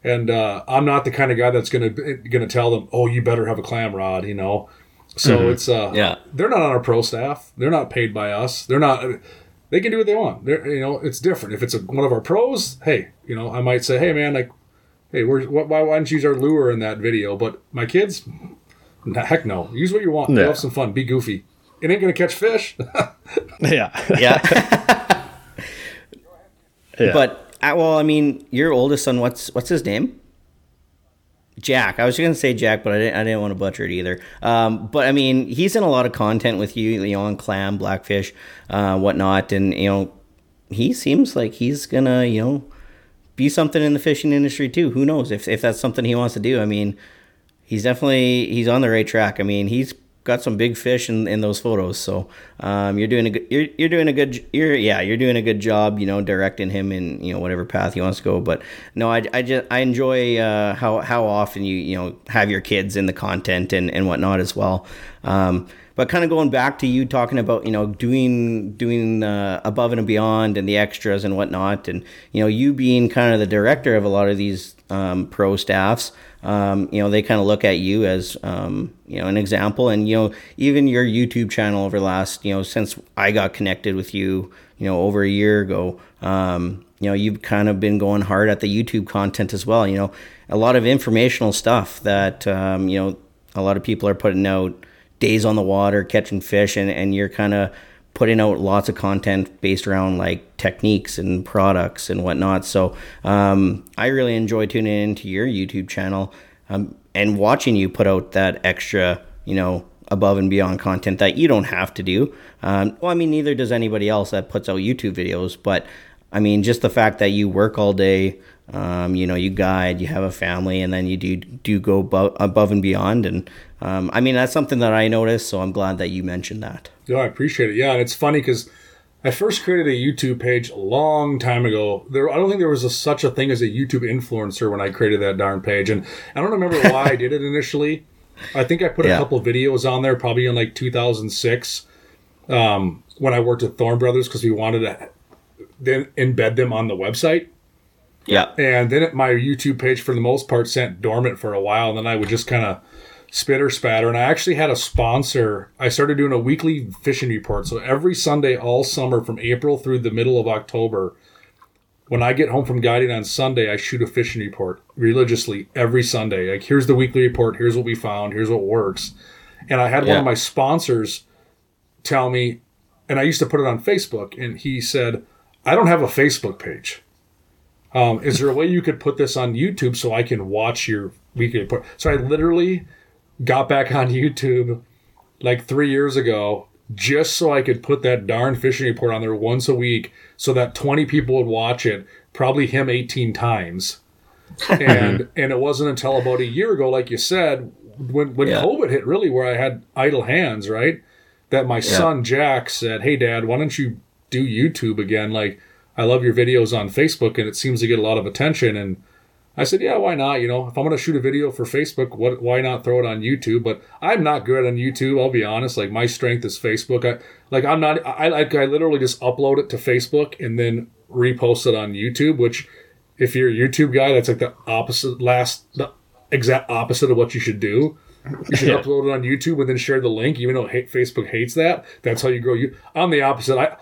and uh, I'm not the kind of guy that's gonna gonna tell them, oh, you better have a clam rod, you know. So it's uh, Yeah. they're not on our pro staff. They're not paid by us. They're not. They can do what they want. They're, you know, it's different. If it's a, one of our pros, hey, you know, I might say, hey, man, like, hey, where's, why, why don't you use our lure in that video? But my kids, nah, heck no. Use what you want. Yeah. Have some fun. Be goofy. It ain't gonna catch fish. (laughs) Yeah. yeah. (laughs) yeah. (laughs) But uh, well, I mean, your oldest son, what's what's his name? Jack. I was going to say Jack, but I didn't. I didn't want to butcher it either. Um, but I mean, he's in a lot of content with you, you know, on clam, blackfish, uh, whatnot, and you know, he seems like he's gonna, you know, be something in the fishing industry too. Who knows if if that's something he wants to do? I mean, he's definitely he's on the right track. I mean, he's got some big fish in, in those photos. So um, you're doing a good you're, you're doing a good you're yeah you're doing a good job. You know, directing him in you know whatever path he wants to go. But no, I, I just I enjoy uh, how how often you you know have your kids in the content and and whatnot as well. Um, but kind of going back to you talking about you know doing doing uh, above and beyond and the extras and whatnot, and you know you being kind of the director of a lot of these um, pro staffs. Um, you know they kind of look at you as um, you know an example, and you know even your YouTube channel over the last you know since I got connected with you you know over a year ago. Um, you know you've kind of been going hard at the YouTube content as well. You know a lot of informational stuff that um, you know a lot of people are putting out days on the water catching fish, and and you're kind of putting out lots of content based around like techniques and products and whatnot. So um, I really enjoy tuning into your YouTube channel um, and watching you put out that extra, you know, above and beyond content that you don't have to do. Um, well, I mean, neither does anybody else that puts out YouTube videos, but I mean, just the fact that you work all day, um, you know, you guide, you have a family, and then you do do go above, above and beyond. And um, I mean, that's something that I noticed. So I'm glad that you mentioned that. Yeah, I appreciate it. Yeah, and it's funny because I first created a YouTube page a long time ago. There, I don't think there was a, such a thing as a YouTube influencer when I created that darn page, and I don't remember why I did it initially. I think I put a Yeah. couple videos on there, probably in like 2006, um, when I worked at Thorne Brothers, because we wanted to then embed them on the website. Yeah. And then my YouTube page, for the most part, sent dormant for a while. And then I would just kind of spitter spatter. And I actually had a sponsor. I started doing a weekly fishing report. So every Sunday, all summer, from April through the middle of October, when I get home from guiding on Sunday, I shoot a fishing report religiously every Sunday. Like, here's the weekly report. Here's what we found. Here's what works. And I had one of my sponsors tell me, and I used to put it on Facebook, and he said, I don't have a Facebook page. Um, is there a way you could put this on YouTube so I can watch your weekly report? So I literally got back (laughs) on YouTube like three years ago just so I could put that darn fishing report on there once a week so that 20 people would watch it, probably him 18 times. (laughs) and and it wasn't until about a year ago, like you said, when when Yeah. COVID hit, really, where I had idle hands, right? That my son Jack said, "Hey, Dad, why don't you do YouTube again? Like, I love your videos on Facebook, and it seems to get a lot of attention." And I said, "Yeah, why not? You know, if I'm going to shoot a video for Facebook, what? Why not throw it on YouTube?" But I'm not good on YouTube. I'll be honest. Like, my strength is Facebook. I like I'm not. I like I literally just upload it to Facebook and then repost it on YouTube, which if you're a YouTube guy, that's like the opposite last the exact opposite of what you should do. You should (laughs) Yeah. upload it on YouTube and then share the link, even though hate, Facebook hates that. That's how you grow. You, I'm the opposite. I,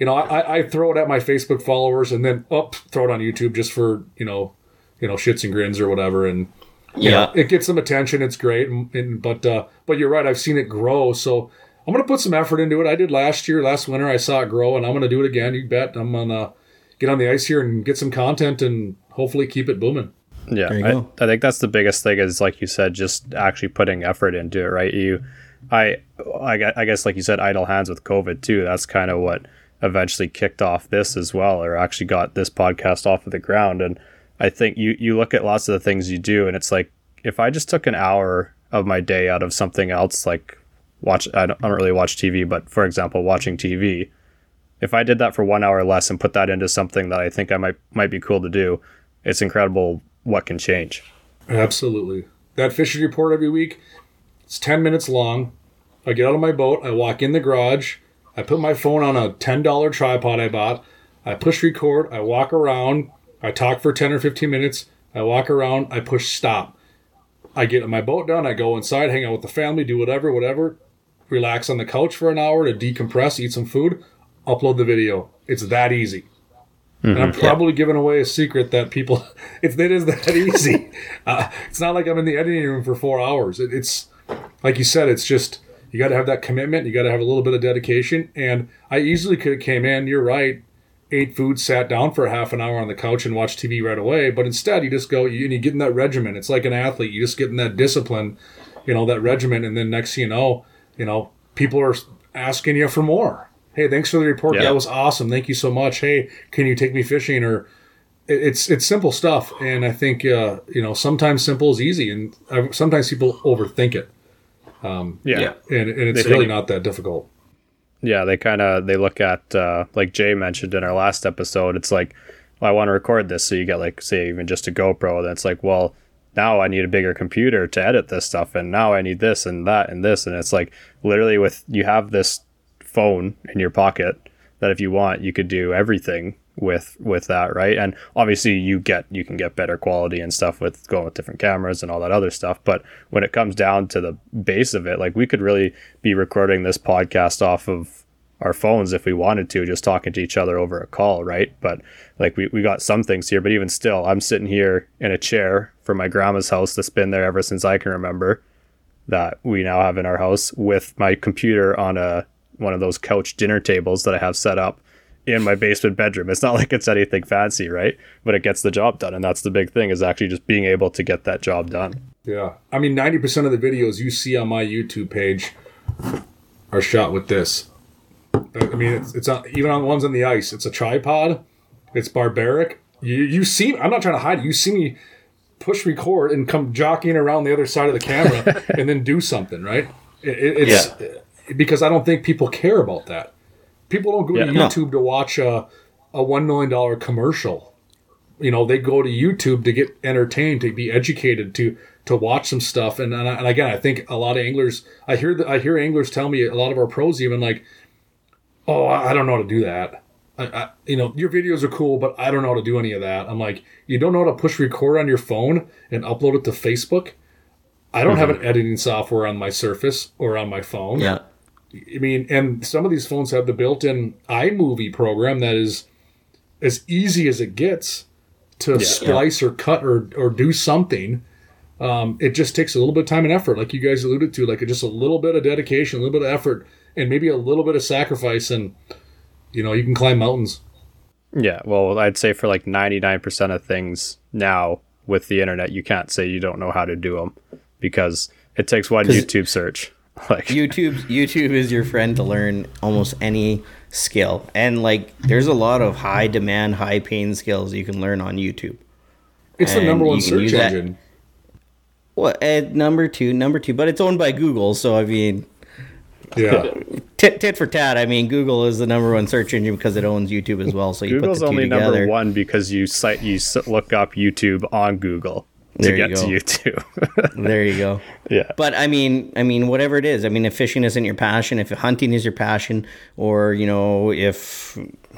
you know, I, I throw it at my Facebook followers and then up throw it on YouTube just for you know, you know, shits and grins or whatever. And you know, Yeah. it gets some attention. It's great. And, and but uh, but you're right. I've seen it grow. So I'm gonna put some effort into it. I did last year, last winter. I saw it grow, and I'm gonna do it again. You bet. I'm gonna get on the ice here and get some content and hopefully keep it booming. Yeah, I. I think that's the biggest thing is like you said, just actually putting effort into it, right? You, I, I, I guess like you said, idle hands with COVID too. That's kind of what eventually kicked off this as well, or actually got this podcast off of the ground. And I think you you look at lots of the things you do, and it's like if I just took an hour of my day out of something else, like watch, I don't, I don't really watch TV, but for example, watching TV, if I did that for one hour less and put that into something that I think I might might be cool to do, it's incredible what can change. Absolutely. That fishing report every week, it's 10 minutes long. I get out of my boat, I walk in the garage, I put my phone on a $10 tripod I bought, I push record, I walk around, I talk for 10 or 15 minutes, I walk around, I push stop. I get my boat done, I go inside, hang out with the family, do whatever, whatever, relax on the couch for an hour to decompress, eat some food, upload the video. It's that easy. And I'm probably giving away a secret that people, (laughs) it's, it is that (laughs) easy. uh, it's not like I'm in the editing room for four hours. It, it's, like you said, it's just, you got to have that commitment. You got to have a little bit of dedication. And I easily could have came in, you're right, ate food, sat down for a half an hour on the couch and watched TV right away. But instead, you just go, you, and you get in that regimen. It's like an athlete. You just get in that discipline, you know, that regimen. And then next thing you know, you know, people are asking you for more. Hey, thanks for the report. Yeah. That was awesome. Thank you so much. Hey, can you take me fishing? Or it's it's simple stuff, and I think uh, you know sometimes simple is easy, and uh, sometimes people overthink it, Yeah. Yeah. and, and it's They really think- not that difficult. Yeah, they kind of they look at uh, like Jay mentioned in our last episode. It's like, well, I want to record this, so you get like say even just a GoPro. Then it's like, well, now I need a bigger computer to edit this stuff, and now I need this and that and this, and it's like literally with you have this phone in your pocket that if you want, you could do everything with with that, right? And obviously you get you can get better quality and stuff with going with different cameras and all that other stuff. But when it comes down to the base of it, like we could really be recording this podcast off of our phones if we wanted to, just talking to each other over a call, right? But like we, we got some things here, but even still, I'm sitting here in a chair from my grandma's house that's been there ever since I can remember that we now have in our house with my computer on a one of those couch dinner tables that I have set up in my basement bedroom. It's not (laughs) like it's anything fancy, right? But it gets the job done, and that's the big thing is actually just being able to get that job done. Yeah. I mean, 90% of the videos you see on my YouTube page are shot with this. I mean, it's, it's on, even on the ones on the ice. It's a tripod. It's barbaric. You, you see, I'm not trying to hide it. You see me push record and come jockeying around the other side of the camera (laughs) and then do something, right? It, it, it's because I don't think people care about that. People don't go Yeah. to No. YouTube to watch a, a $1 million commercial you know they go to YouTube to get entertained, to be educated, to to watch some stuff. And and, I, and again, I think a lot of anglers. I hear that I hear anglers tell me a lot of our pros even like, oh, I don't know how to do that. I, I, you know, your videos are cool, but I don't know how to do any of that. I'm like, you don't know how to push record on your phone and upload it to Facebook. I don't have mm-hmm. an editing software on my Surface or on my phone. Yeah. I mean, and some of these phones have the built-in iMovie program that is as easy as it gets to splice or cut or or do something. Um, it just takes a little bit of time and effort, like you guys alluded to, like just a little bit of dedication, a little bit of effort, and maybe a little bit of sacrifice, and you know you can climb mountains. Yeah, well, I'd say for like 99% of things now with the internet, you can't say you don't know how to do them because it takes one YouTube search. (laughs) Like, YouTube YouTube is your friend to learn almost any skill. And like there's a lot of high demand, high paying skills you can learn on YouTube. It's the number one search use that- engine. Well, at eh, number two, number two, but it's owned by Google, so I mean, Yeah, (laughs) tit, tit for tat. I mean, Google is the number one search engine because it owns YouTube as well. So you Google's put the two only together. number one because you cite you look up YouTube on Google to There you get to go. YouTube. (laughs) There you go. yeah. But I mean, I mean, whatever it is. I mean, if fishing isn't your passion, if hunting is your passion, or you know, if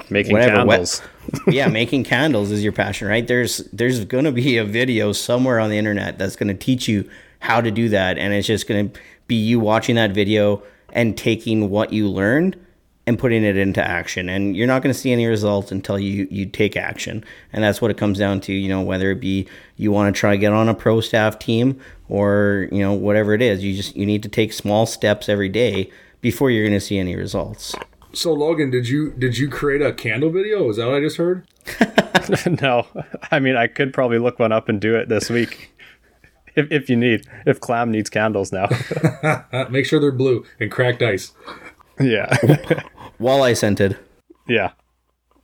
Making whatever, what- candles. (laughs) yeah, making candles is your passion, right? There's there's gonna be a video somewhere on the internet that's gonna teach you how to do that, and it's just gonna be you watching that video and taking what you learned and putting it into action. And you're not gonna see any results until you you take action, and that's what it comes down to. You know, whether it be you want to try to get on a pro staff team or you know whatever it is, you just you need to take small steps every day before you're gonna see any results. So Logan, did you did you create a candle video? Is that what I just heard? (laughs) (laughs) no, I mean I could probably look one up and do it this week. If, if you need, if Clam needs candles now, (laughs) make sure they're blue and cracked ice. yeah, Walleye scented. yeah,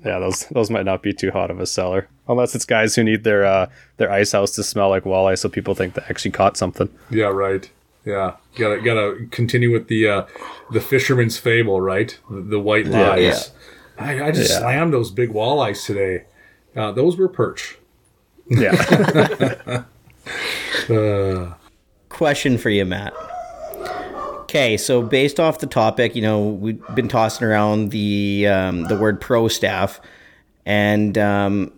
yeah. Those those might not be too hot of a seller, unless it's guys who need their uh, their ice house to smell like walleye, so people think they actually caught something. Yeah, right. Yeah, gotta gotta continue with the uh, the fisherman's fable, right? The, the white lies. Yeah. I, I just Yeah. slammed those big walleyes today. Uh, those were perch. Yeah, (laughs) question for you, Matt. Okay, so based off the topic, you know, we've been tossing around the um, the word pro staff, and um,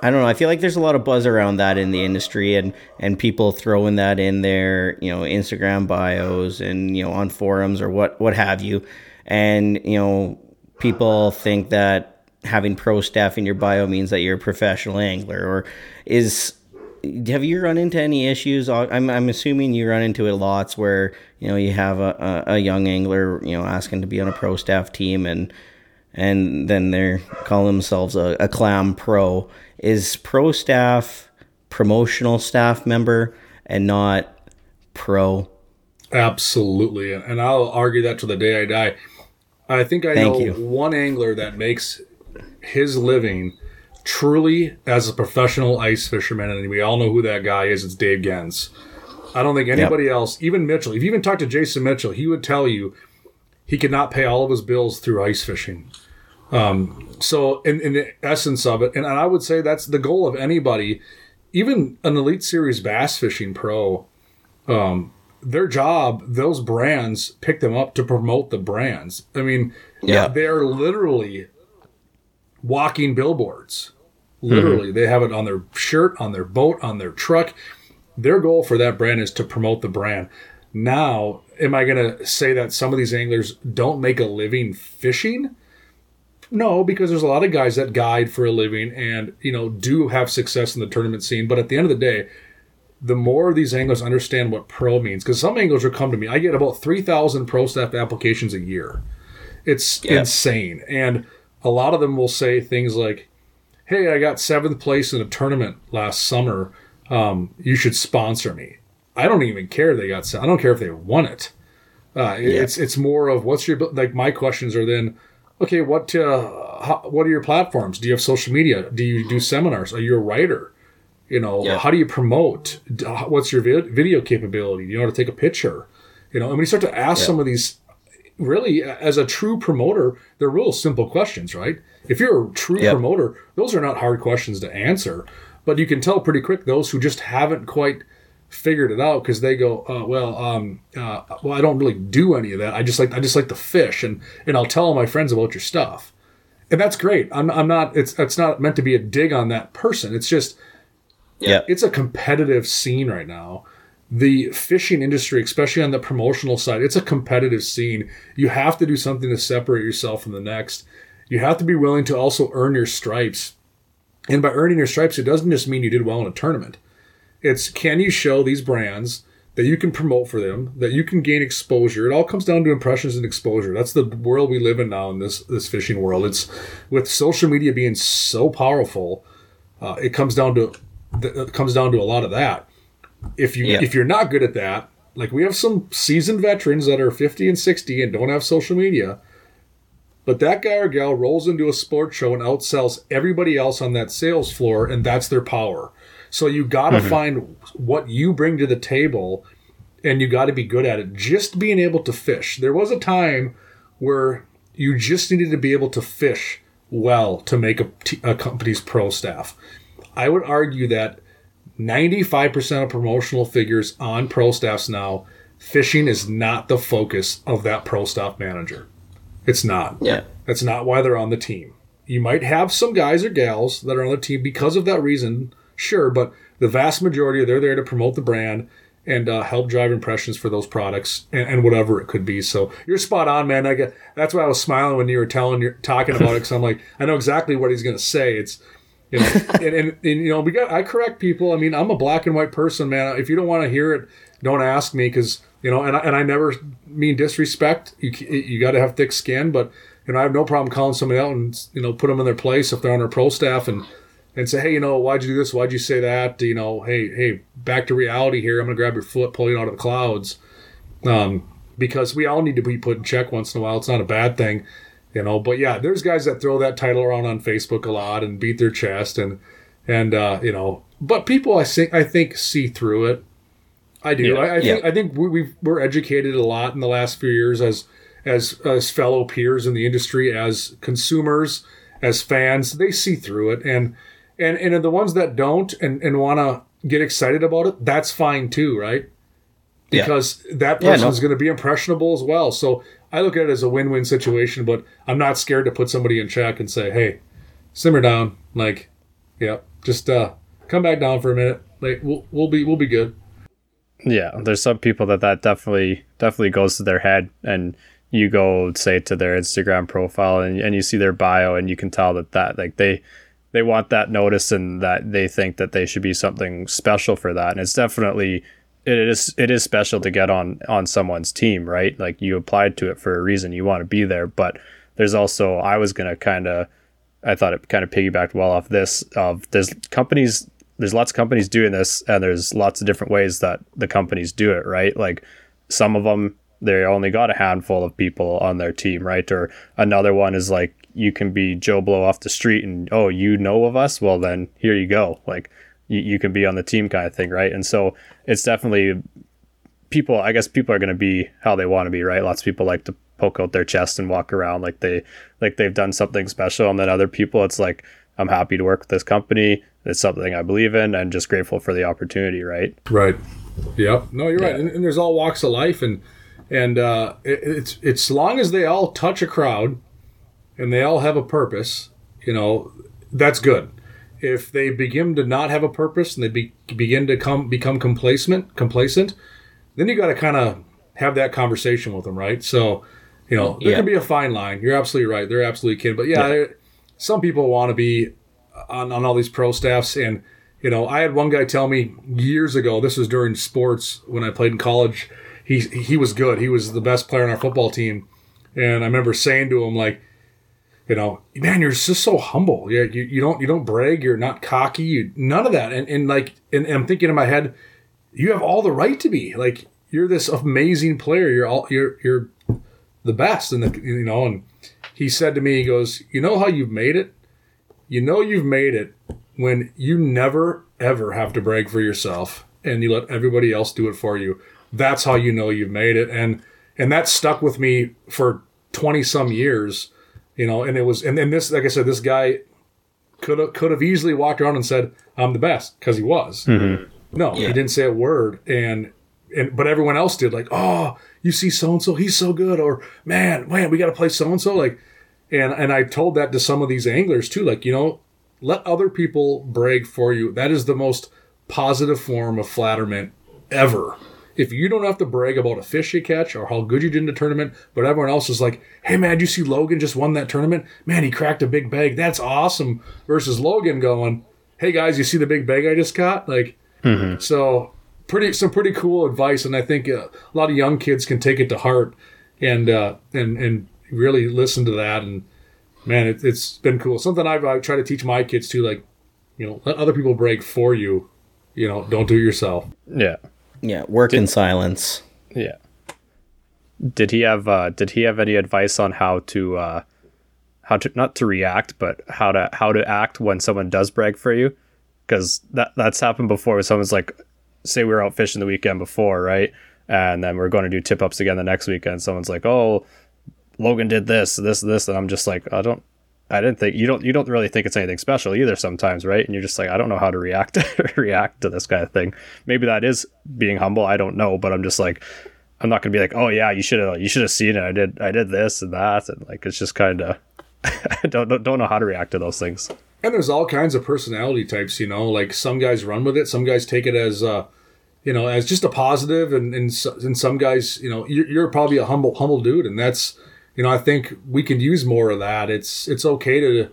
I don't know. I feel like there's a lot of buzz around that in the industry, and and people throwing that in their you know Instagram bios and you know on forums or what what have you, and you know people think that having pro staff in your bio means that you're a professional angler, or is have you run into any issues? I'm, I'm assuming you run into it lots where you know you have a, a, a young angler you know asking to be on a pro staff team and and then they're calling themselves a, a clam pro. Is pro staff promotional staff member and not pro? Absolutely, and, I'll argue that to the day I die. I think I Thank know you. one angler that makes his living truly as a professional ice fisherman, and we all know who that guy is. It's Dave Genz. I don't think anybody else, even Mitchell, if you even talk to Jason Mitchell, he would tell you he could not pay all of his bills through ice fishing. Um, so, in, in the essence of it, and I would say that's the goal of anybody, even an Elite Series bass fishing pro, um, their job, those brands pick them up to promote the brands. I mean, Yeah. they're literally walking billboards. Mm-hmm. Literally, they have it on their shirt, on their boat, on their truck. Their goal for that brand is to promote the brand. Now, am I going to say that some of these anglers don't make a living fishing? No, because there's a lot of guys that guide for a living and, you know, do have success in the tournament scene. But at the end of the day, the more these anglers understand what pro means, because some anglers will come to me. I get about three thousand pro staff applications a year. It's Yeah. insane, and a lot of them will say things like, "Hey, I got seventh place in a tournament last summer. Um, you should sponsor me." I don't even care they got. I don't care if they won it. Uh, it- It's it's more of what's your like. My questions are then, okay, what uh, how, what are your platforms? Do you have social media? Do you do seminars? Are you a writer? You know, Yeah. how do you promote? What's your vid- video capability? Do you know how to take a picture? You know, and when you start to ask some of these, really, as a true promoter, they're real simple questions, right? If you're a true Yeah. promoter, those are not hard questions to answer, but you can tell pretty quick those who just haven't quite figured it out because they go, uh, well, um, uh, well, I don't really do any of that. I just like I just like to fish, and and I'll tell all my friends about your stuff, and that's great. I'm I'm not it's it's not meant to be a dig on that person. It's just Yeah. it's a competitive scene right now. The fishing industry, especially on the promotional side, it's a competitive scene. You have to do something to separate yourself from the next. You have to be willing to also earn your stripes. And by earning your stripes, it doesn't just mean you did well in a tournament. It's can you show these brands that you can promote for them, that you can gain exposure. It all comes down to impressions and exposure. That's the world we live in now in this this fishing world. It's with social media being so powerful, uh, it comes down to it comes down to a lot of that. If you Yeah. if you're not good at that, like we have some seasoned veterans that are 50 and 60 and don't have social media, but that guy or gal rolls into a sports show and outsells everybody else on that sales floor, and that's their power. So you got to mm-hmm. find what you bring to the table, and you got to be good at it. Just being able to fish. There was a time where you just needed to be able to fish well to make a, t- a company's pro staff. I would argue that 95% of promotional figures on pro staffs now, fishing is not the focus of that pro staff manager. It's not. Yeah. That's not why they're on the team. You might have some guys or gals that are on the team because of that reason, sure, but the vast majority of they're there to promote the brand and uh, help drive impressions for those products and, and whatever it could be. So you're spot on, man. I get, that's why I was smiling when you were telling, you're talking about it because I'm like, I know exactly what he's going to say. It's you know, (laughs) and, and, and you know, we got I correct people. I mean, I'm a black and white person, man. If you don't want to hear it, don't ask me because you know, and I, and I never mean disrespect. You you got to have thick skin, but you know, I have no problem calling somebody out and you know, put them in their place if they're on our pro staff and and say, hey, you know, why'd you do this? Why'd you say that? You know, hey, hey, back to reality here. I'm gonna grab your foot, pull you out of the clouds, um, because we all need to be put in check once in a while. It's not a bad thing you know but yeah there's guys that throw that title around on facebook a lot and beat their chest and and uh you know but people i think i think see through it i do Yeah. I, I think Yeah. i think we, we've we're educated a lot in the last few years as as as fellow peers in the industry as consumers as fans they see through it and and and the ones that don't and and want to get excited about it that's fine too right Yeah. because that Yeah, person no. is going to be impressionable as well. So I look at it as a win-win situation, but I'm not scared to put somebody in check and say, "Hey, simmer down." Like, yeah, just uh, come back down for a minute. Like, we'll we'll be we'll be good. Yeah, there's some people that that definitely definitely goes to their head, and you go say to their Instagram profile, and and you see their bio, and you can tell that that like they they want that notice, and that they think that they should be something special for that, and it's definitely it is it is special to get on on someone's team, right? Like you applied to it for a reason, you want to be there, but there's also I was gonna kind of I thought it kind of piggybacked well off this. Of there's companies, there's lots of companies doing this, and there's lots of different ways that the companies do it, right? Like some of them, they only got a handful of people on their team, right? Or another one is like you can be Joe Blow off the street, and oh, you know of us, well then here you go, like you, you can be on the team kind of thing, right? And so it's definitely people i guess people are going to be how they want to be right lots of people like to poke out their chest and walk around like they like they've done something special and then other people it's like i'm happy to work with this company it's something i believe in and just grateful for the opportunity right Right. Yep. No, you're right. And, and there's all walks of life, and and uh, it, it's it's long as they all touch a crowd, and they all have a purpose. You know, that's good. If they begin to not have a purpose and they be, begin to come become complacent, complacent, then you got to kind of have that conversation with them, right? So, you know, there Yeah. can be a fine line. You're absolutely right. They're absolutely kidding, but yeah, there- some people want to be on, on all these pro staffs and You know, I had one guy tell me years ago. This was during sports when I played in college. He he was good. He was the best player on our football team, and I remember saying to him like, you know, man, you're just so humble. Yeah, you, you don't you don't brag. You're not cocky. You, none of that. And and like, and, and I'm thinking in my head, you have all the right to be. Like, you're this amazing player. You're all you're you're the best. And the you know, and he said to me, he goes, you know how you've made it. You know you've made it when you never ever have to brag for yourself and you let everybody else do it for you. That's how you know you've made it. And and that stuck with me for 20 some years you know, and it was, and then this, like I said, this guy could have could have easily walked around and said, "I'm the best" because he was. Mm-hmm. No, yeah. he didn't say a word, and and but everyone else did. Like, oh, you see so and so, he's so good, or man, man, we got to play so and so. Like, and and I told that to some of these anglers too. Like, you know, let other people brag for you. That is the most positive form of flatterment ever if you don't have to brag about a fish you catch or how good you did in the tournament, but everyone else is like, hey man, you see Logan just won that tournament? Man, he cracked a big bag. That's awesome. Versus Logan going, hey guys, you see the big bag I just caught? Like, mm-hmm. so pretty some pretty cool advice, and I think uh, a lot of young kids can take it to heart and uh, and and really listen to that. And man, it, has been cool. Something I've, I try to teach my kids too, like you know, let other people brag for you. You know, don't do it yourself. Yeah. Yeah, work did, in silence. Yeah. Did he have uh, Did he have any advice on how to uh, how to not to react, but how to how to act when someone does brag for you? Because that that's happened before. Where someone's like, say we were out fishing the weekend before, right? And then we're going to do tip ups again the next weekend. Someone's like, oh, Logan did this, this, this, and I'm just like, I don't, I didn't think you don't you don't really think it's anything special either sometimes, right? And you're just like, I don't know how to react (laughs) react to this kind of thing. Maybe that is being humble. I don't know, but I'm just like, I'm not gonna be like, oh yeah, you should have you should have seen it. I did I did this and that, and like it's just kind of I don't, don't don't know how to react to those things. And there's all kinds of personality types, you know. Like some guys run with it, some guys take it as uh, you know, as just a positive, and and, and some guys, you know, you're, you're probably a humble humble dude, and that's you know, I think we could use more of that. It's it's okay to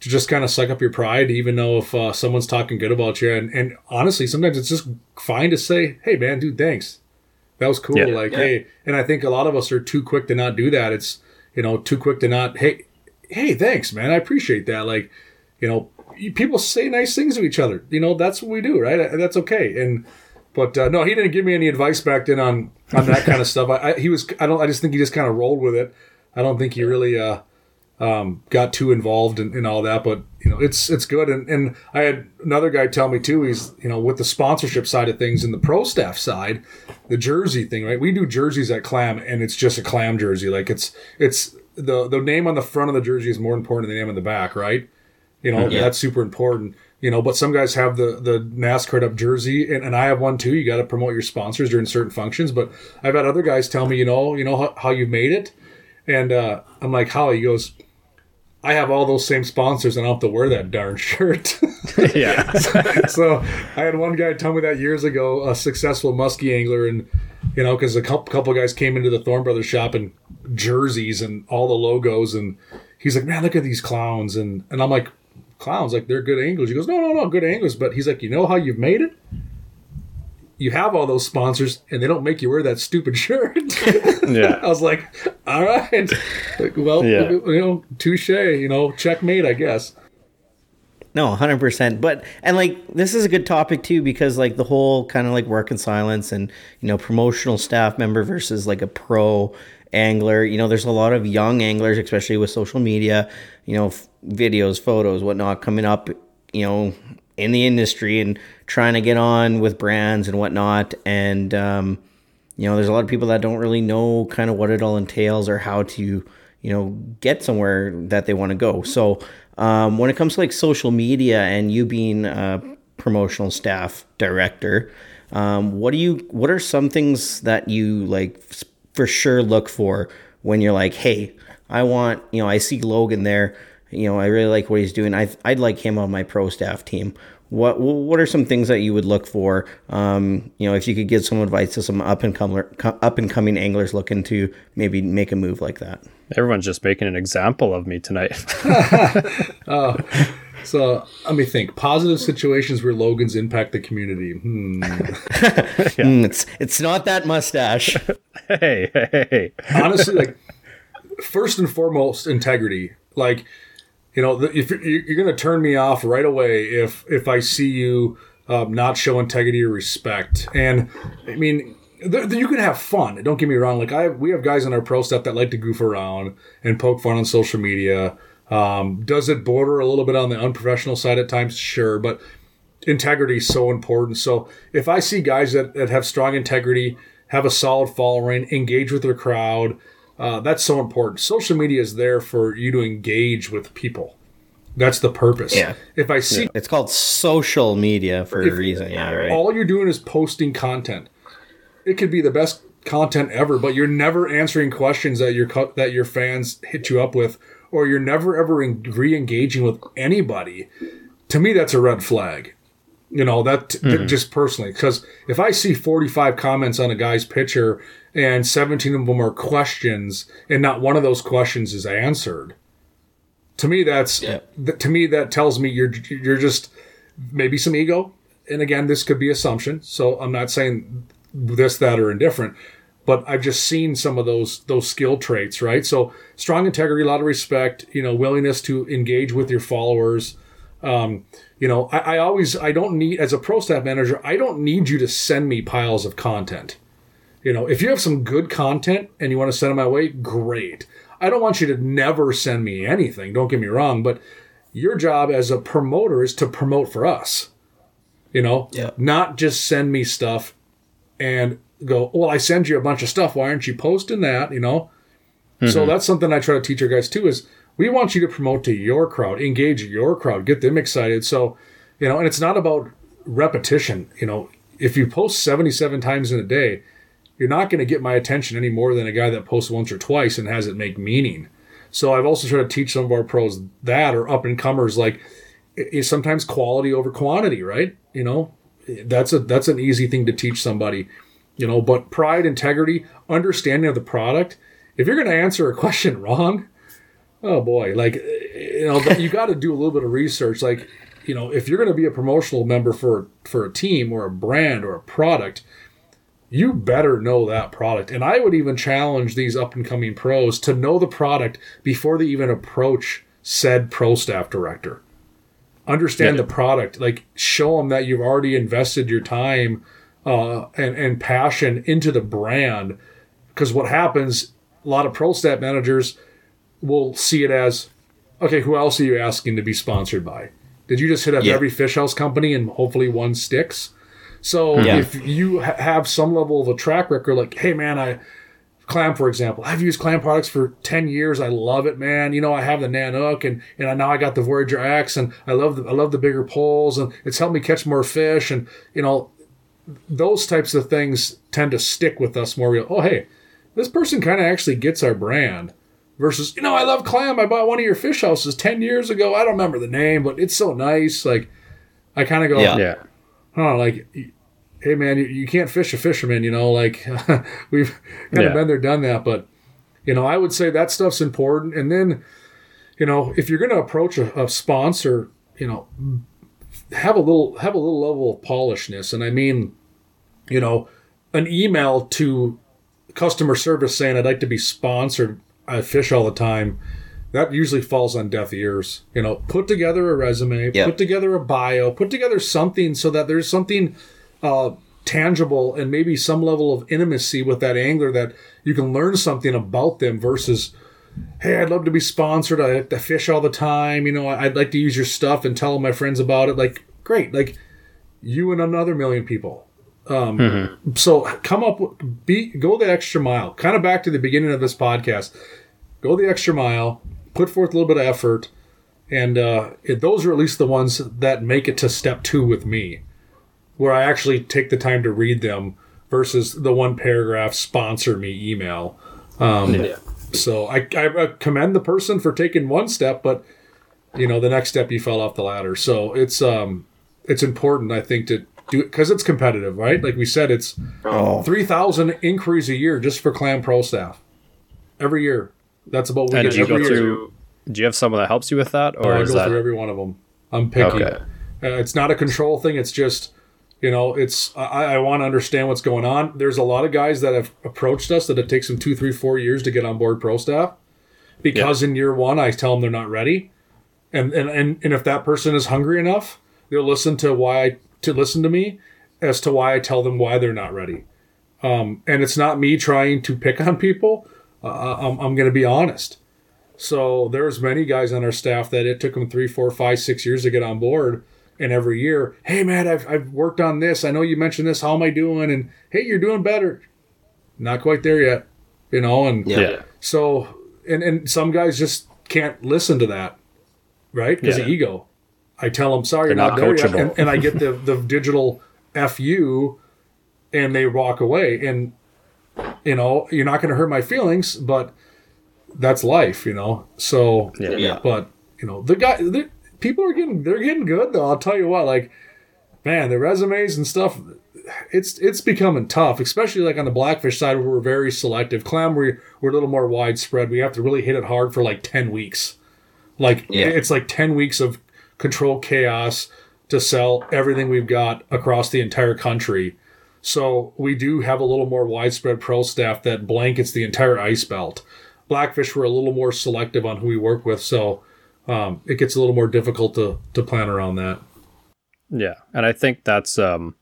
to just kind of suck up your pride, even though if uh, someone's talking good about you. And, and honestly, sometimes it's just fine to say, "Hey, man, dude, thanks. That was cool." Yeah, like, yeah. hey, and I think a lot of us are too quick to not do that. It's you know too quick to not, hey, hey, thanks, man, I appreciate that. Like, you know, people say nice things to each other. You know, that's what we do, right? That's okay. And but uh, no, he didn't give me any advice back then on on that kind of (laughs) stuff. I, I, he was I don't I just think he just kind of rolled with it. I don't think he really uh, um, got too involved in, in, all that, but you know, it's it's good. And, and I had another guy tell me too. He's you know with the sponsorship side of things and the pro staff side, the jersey thing, right? We do jerseys at Clam, and it's just a Clam jersey. Like it's it's the the name on the front of the jersey is more important than the name on the back, right? You know, yeah. that's super important. You know, but some guys have the the NASCAR up jersey, and, and I have one too. You got to promote your sponsors during certain functions. But I've had other guys tell me, you know, you know how, how you made it and uh, I'm like, Holly He goes, I have all those same sponsors and I don't have to wear that darn shirt. (laughs) (laughs) yeah. so, so, I had one guy tell me that years ago, a successful muskie angler, and you know, because a couple couple guys came into the Thorne Brothers shop and jerseys and all the logos, and he's like, man, look at these clowns, and and I'm like, clowns, like they're good anglers. He goes, no, no, no, good anglers, but he's like, you know how you've made it? You have all those sponsors and they don't make you wear that stupid (laughs) shirt. yeah. I was like, all right. Like, well, yeah. you know, touche, you know, checkmate, I guess. No, 100%. But, and like, this is a good topic too, because like the whole kind of like work in silence and, you know, promotional staff member versus like a pro angler, you know, there's a lot of young anglers, especially with social media, you know, f- videos, photos, whatnot coming up, you know, in the industry and trying to get on with brands and whatnot. And, um, you know, there's a lot of people that don't really know kind of what it all entails or how to, you know, get somewhere that they want to go. So, um, when it comes to like social media and you being a promotional staff director, um, what do you, what are some things that you like for sure look for when you're like, hey, I want, you know, I see Logan there you know, I really like what he's doing. I I'd like him on my pro staff team. What what are some things that you would look for? Um, you know, if you could give some advice to some up and comer, up and coming anglers looking to maybe make a move like that. Everyone's just making an example of me tonight. oh, (laughs) So let me think. Positive situations where Logans impact the community. Hmm. (laughs) Mm, it's it's not that mustache. (laughs) Hey, hey, hey. Honestly, like first and foremost, integrity. Like you know, if you're, you're going to turn me off right away if if I see you um, not show integrity or respect. And I mean, th- you can have fun. Don't get me wrong. Like I, we have guys on our pro staff that like to goof around and poke fun on social media. Um, does it border a little bit on the unprofessional side at times? Sure, but integrity is so important. So if I see guys that, that have strong integrity, have a solid following, engage with their crowd, uh, that's so important. Social media is there for you to engage with people. That's the purpose. Yeah. If I see It's called social media for a reason. Yeah, right. all you're doing is posting content, it could be the best content ever, but you're never answering questions that your that your fans hit you up with, or you're never ever en- re-engaging with anybody. To me, that's a red flag. You know that that just personally, because if I see 45 comments on a guy's picture and 17 of them are questions, and not one of those questions is answered, to me that's th- to me that tells me you're you're just maybe some ego. And again, this could be assumption, so I'm not saying this, that, or indifferent. But I've just seen some of those those skill traits, right? So strong integrity, a lot of respect, you know, willingness to engage with your followers. Um, you know, I, I always I don't need as a pro staff manager, I don't need you to send me piles of content. You know, if you have some good content and you want to send it my way, great. I don't want you to never send me anything. Don't get me wrong, but your job as a promoter is to promote for us. You know, Yeah. not just send me stuff and go, well, I send you a bunch of stuff. Why aren't you posting that? You know, so mm-hmm. that's something I try to teach our guys too. Is we want you to promote to your crowd, engage your crowd, get them excited. So, you know, and it's not about repetition. You know, if you post seventy-seven times in a day, you're not going to get my attention any more than a guy that posts once or twice and has it make meaning. So I've also tried to teach some of our pros that or up and comers like is sometimes quality over quantity, right? You know, that's a that's an easy thing to teach somebody, you know. But pride, integrity, understanding of the product. If you're going to answer a question (laughs) wrong, oh boy, like you know, you got to do a little bit of research. Like you know, if you're going to be a promotional member for for a team or a brand or a product, you better know that product. And I would even challenge these up and coming pros to know the product before they even approach said pro staff director. Understand the product, like show them that you've already invested your time uh, and and passion into the brand. Because what happens, a lot of pro staff managers will see it as, okay, who else are you asking to be sponsored by? Did you just hit up Yeah. every fish house company and hopefully one sticks? So hmm. Yeah. if you ha- have some level of a track record, like, hey man, I clam for example, I've used clam products for ten years. I love it, man. You know, I have the Nanook and and I- now I got the Voyager X, and I love the I love the bigger poles, and it's helped me catch more fish, and you know, those types of things tend to stick with us more. Real, oh hey, this person kind of actually gets our brand. Versus, you know, I love clam. I bought one of your fish houses ten years ago. I don't remember the name, but it's so nice. Like, I kind of go, Yeah. Yeah. Huh, like, hey man, you, you can't fish a fisherman, you know, like (laughs) we've kind of been there, done that. But, you know, I would say that stuff's important. And then, you know, if you're going to approach a, a sponsor, you know, have a little, have a little level of polishness. And I mean, you know, an email to customer service saying I'd like to be sponsored. I fish all the time. That usually falls on deaf ears. You know, put together a resume, Yep. put together a bio, put together something so that there's something uh, tangible and maybe some level of intimacy with that angler that you can learn something about them versus, hey, I'd love to be sponsored. I like to fish all the time. You know, I'd like to use your stuff and tell my friends about it. Like, great. Like, you and another million people. Um, So come up, be go the extra mile. Kind of back to the beginning of this podcast. Go the extra mile. Put forth a little bit of effort, and uh, it, those are at least the ones that make it to step two with me, where I actually take the time to read them versus the one paragraph sponsor me email. Um, So I, I commend the person for taking one step, but you know the next step you fell off the ladder. So it's um it's important I think to do it because it's competitive, right? Like we said, it's Oh, three thousand inquiries a year just for Clam Pro staff every year. That's about what we And get do you go year. through? Do you have someone that helps you with that, Oh, or I is go that through every one of them. I'm picky. Okay. Uh, it's not a control thing. It's just, you know, it's I, I want to understand what's going on. There's a lot of guys that have approached us that it takes them two, three, four years to get on board pro staff because in year one I tell them they're not ready, and and and, and if that person is hungry enough, they'll listen to why I, to listen to me as to why I tell them why they're not ready. Um, and it's not me trying to pick on people. Uh, I'm, I'm going to be honest. So there's many guys on our staff that it took them three, four, five, six years to get on board. And every year, hey man, I've, I've worked on this. I know you mentioned this. How am I doing? And hey, you're doing better. Not quite there yet, you know. And Yeah. Yeah. so, and and some guys just can't listen to that, right? Because Yeah. of ego. I tell them, sorry, you're They're not, not there yet. coachable. And, and I get the the digital fu, and they walk away. And you know, you're not going to hurt my feelings, but that's life, you know. So Yeah. Yeah. but you know, the guy, the, people are getting they're getting good though. I'll tell you what, like, man, the resumes and stuff, it's it's becoming tough, especially like on the blackfish side where we're very selective. Clam, we're we're a little more widespread. We have to really hit it hard for like ten weeks. Like Yeah. it's like ten weeks of control chaos to sell everything we've got across the entire country. So we do have a little more widespread pro staff that blankets the entire ice belt. Blackfish we're a little more selective on who we work with, so um, it gets a little more difficult to to plan around that. Yeah, and I think that's um,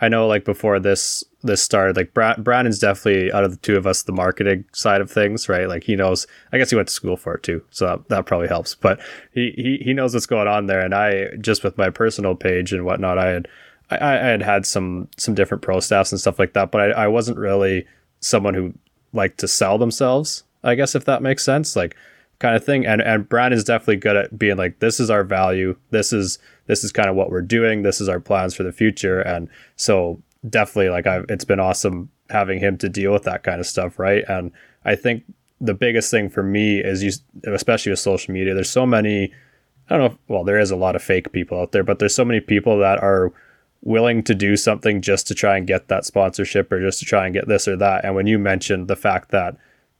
I know like before this this started, like Brad, Brandon's definitely out of the two of us the marketing side of things, right? Like he knows. I guess he went to school for it too, so that, that probably helps. But he, he he knows what's going on there, and I just with my personal page and whatnot, I had I, I had had some some different pro staffs and stuff like that, but I, I wasn't really someone who liked to sell themselves. I guess if that makes sense, like kind of thing. And and Brandon's definitely good at being like, this is our value. This is this is kind of what we're doing. This is our plans for the future. And so definitely like I've it's been awesome having him to deal with that kind of stuff, right? And I think the biggest thing for me is you especially with social media, there's so many I don't know well, there is a lot of fake people out there, but there's so many people that are willing to do something just to try and get that sponsorship or just to try and get this or that. And when you mentioned the fact that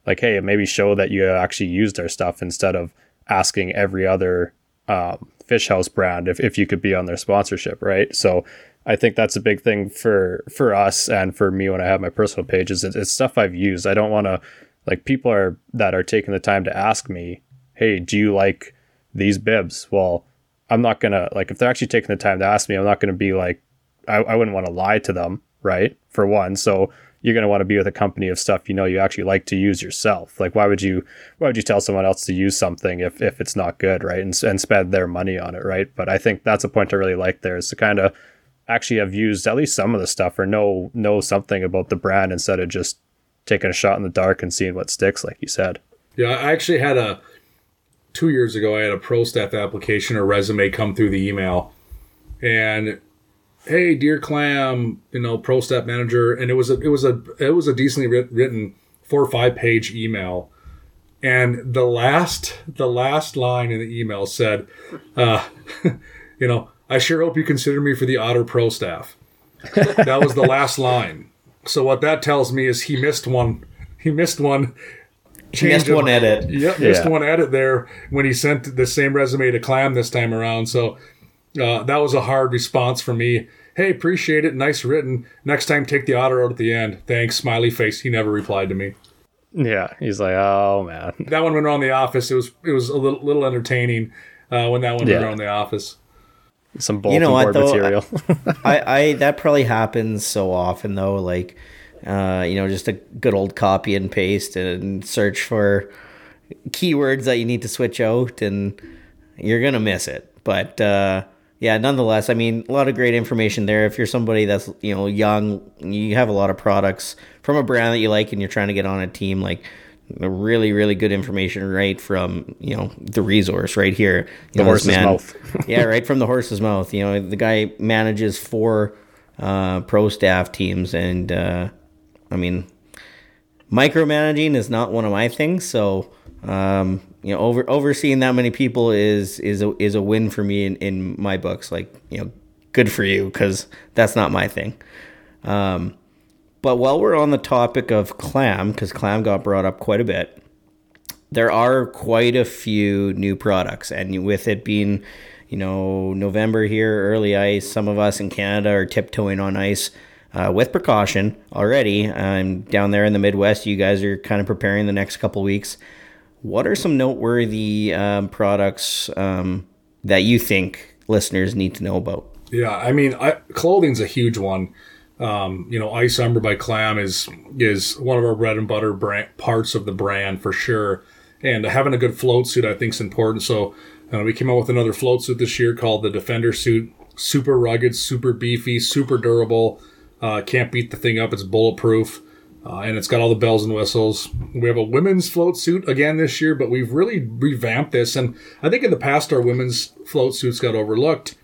like, hey, maybe show that you actually used our stuff instead of asking every other um, fish house brand if, if you could be on their sponsorship, right? So I think that's a big thing for for us and for me when I have my personal pages. It's, it's stuff I've used. I don't want to like people are that are taking the time to ask me, hey, do you like these bibs? Well, I'm not gonna like if they're actually taking the time to ask me, I'm not gonna be like I, I wouldn't want to lie to them, right? For one. So you're going to want to be with a company of stuff you know you actually like to use yourself. Like why would you why would you tell someone else to use something if, if it's not good, right? And, and spend their money on it, right? But I think that's a point I really like there is to kind of actually have used at least some of the stuff or know know something about the brand instead of just taking a shot in the dark and seeing what sticks, like you said. Yeah, I actually had a two years ago. I had a pro staff application or resume come through the email, and hey, dear clam, you know, pro staff manager, and it was a it was a it was a decently writ- written four or five page email, and the last the last line in the email said, uh, (laughs) you know, I sure hope you consider me for the Otter pro staff. (laughs) that was the last line. So what that tells me is he missed one. He missed one. He missed change one edit. Yep, missed one edit there when he sent the same resume to Clam this time around. So uh, that was a hard response for me. Hey, appreciate it. Nice written. Next time, take the otter out at the end. Thanks, smiley face. He never replied to me. Yeah, he's like, oh man, That one went around the office. It was it was a little, little entertaining uh, when that one Yeah. went around the office. some bulletin know what, board though? material. (laughs) I, I that probably happens so often though, like uh, you know, just a good old copy and paste and search for keywords that you need to switch out and you're gonna miss it. But uh yeah, nonetheless, I mean, a lot of great information there. If you're somebody that's you know young, you have a lot of products from a brand that you like, and you're trying to get on a team, like really, really good information right from you know the resource right here. You The know, horse's mouth. (laughs) yeah, right from the horse's mouth. You know, the guy manages four uh, pro staff teams, and uh, I mean, micromanaging is not one of my things. So, um, you know, over overseeing that many people is is a, is a win for me in, in my books. Like, you know, good for you because that's not my thing. Um, but while we're on the topic of clam, because clam got brought up quite a bit, there are quite a few new products, and with it being, you know, November here, early ice. Some of us in Canada are tiptoeing on ice uh, with precaution already. I'm down there in the Midwest. You guys are kind of preparing the next couple weeks. What are some noteworthy um, products um, that you think listeners need to know about? Yeah, I mean, I, clothing's a huge one. Um, you know, IceArmor by Clam is is one of our bread and butter brand, parts of the brand for sure. And having a good float suit, I think, is important. So uh, we came out with another float suit this year called the Defender suit. Super rugged, super beefy, super durable. Uh, can't beat the thing up. It's bulletproof. Uh, and it's got all the bells and whistles. We have a women's float suit again this year, but we've really revamped this. And I think in the past, our women's float suits got overlooked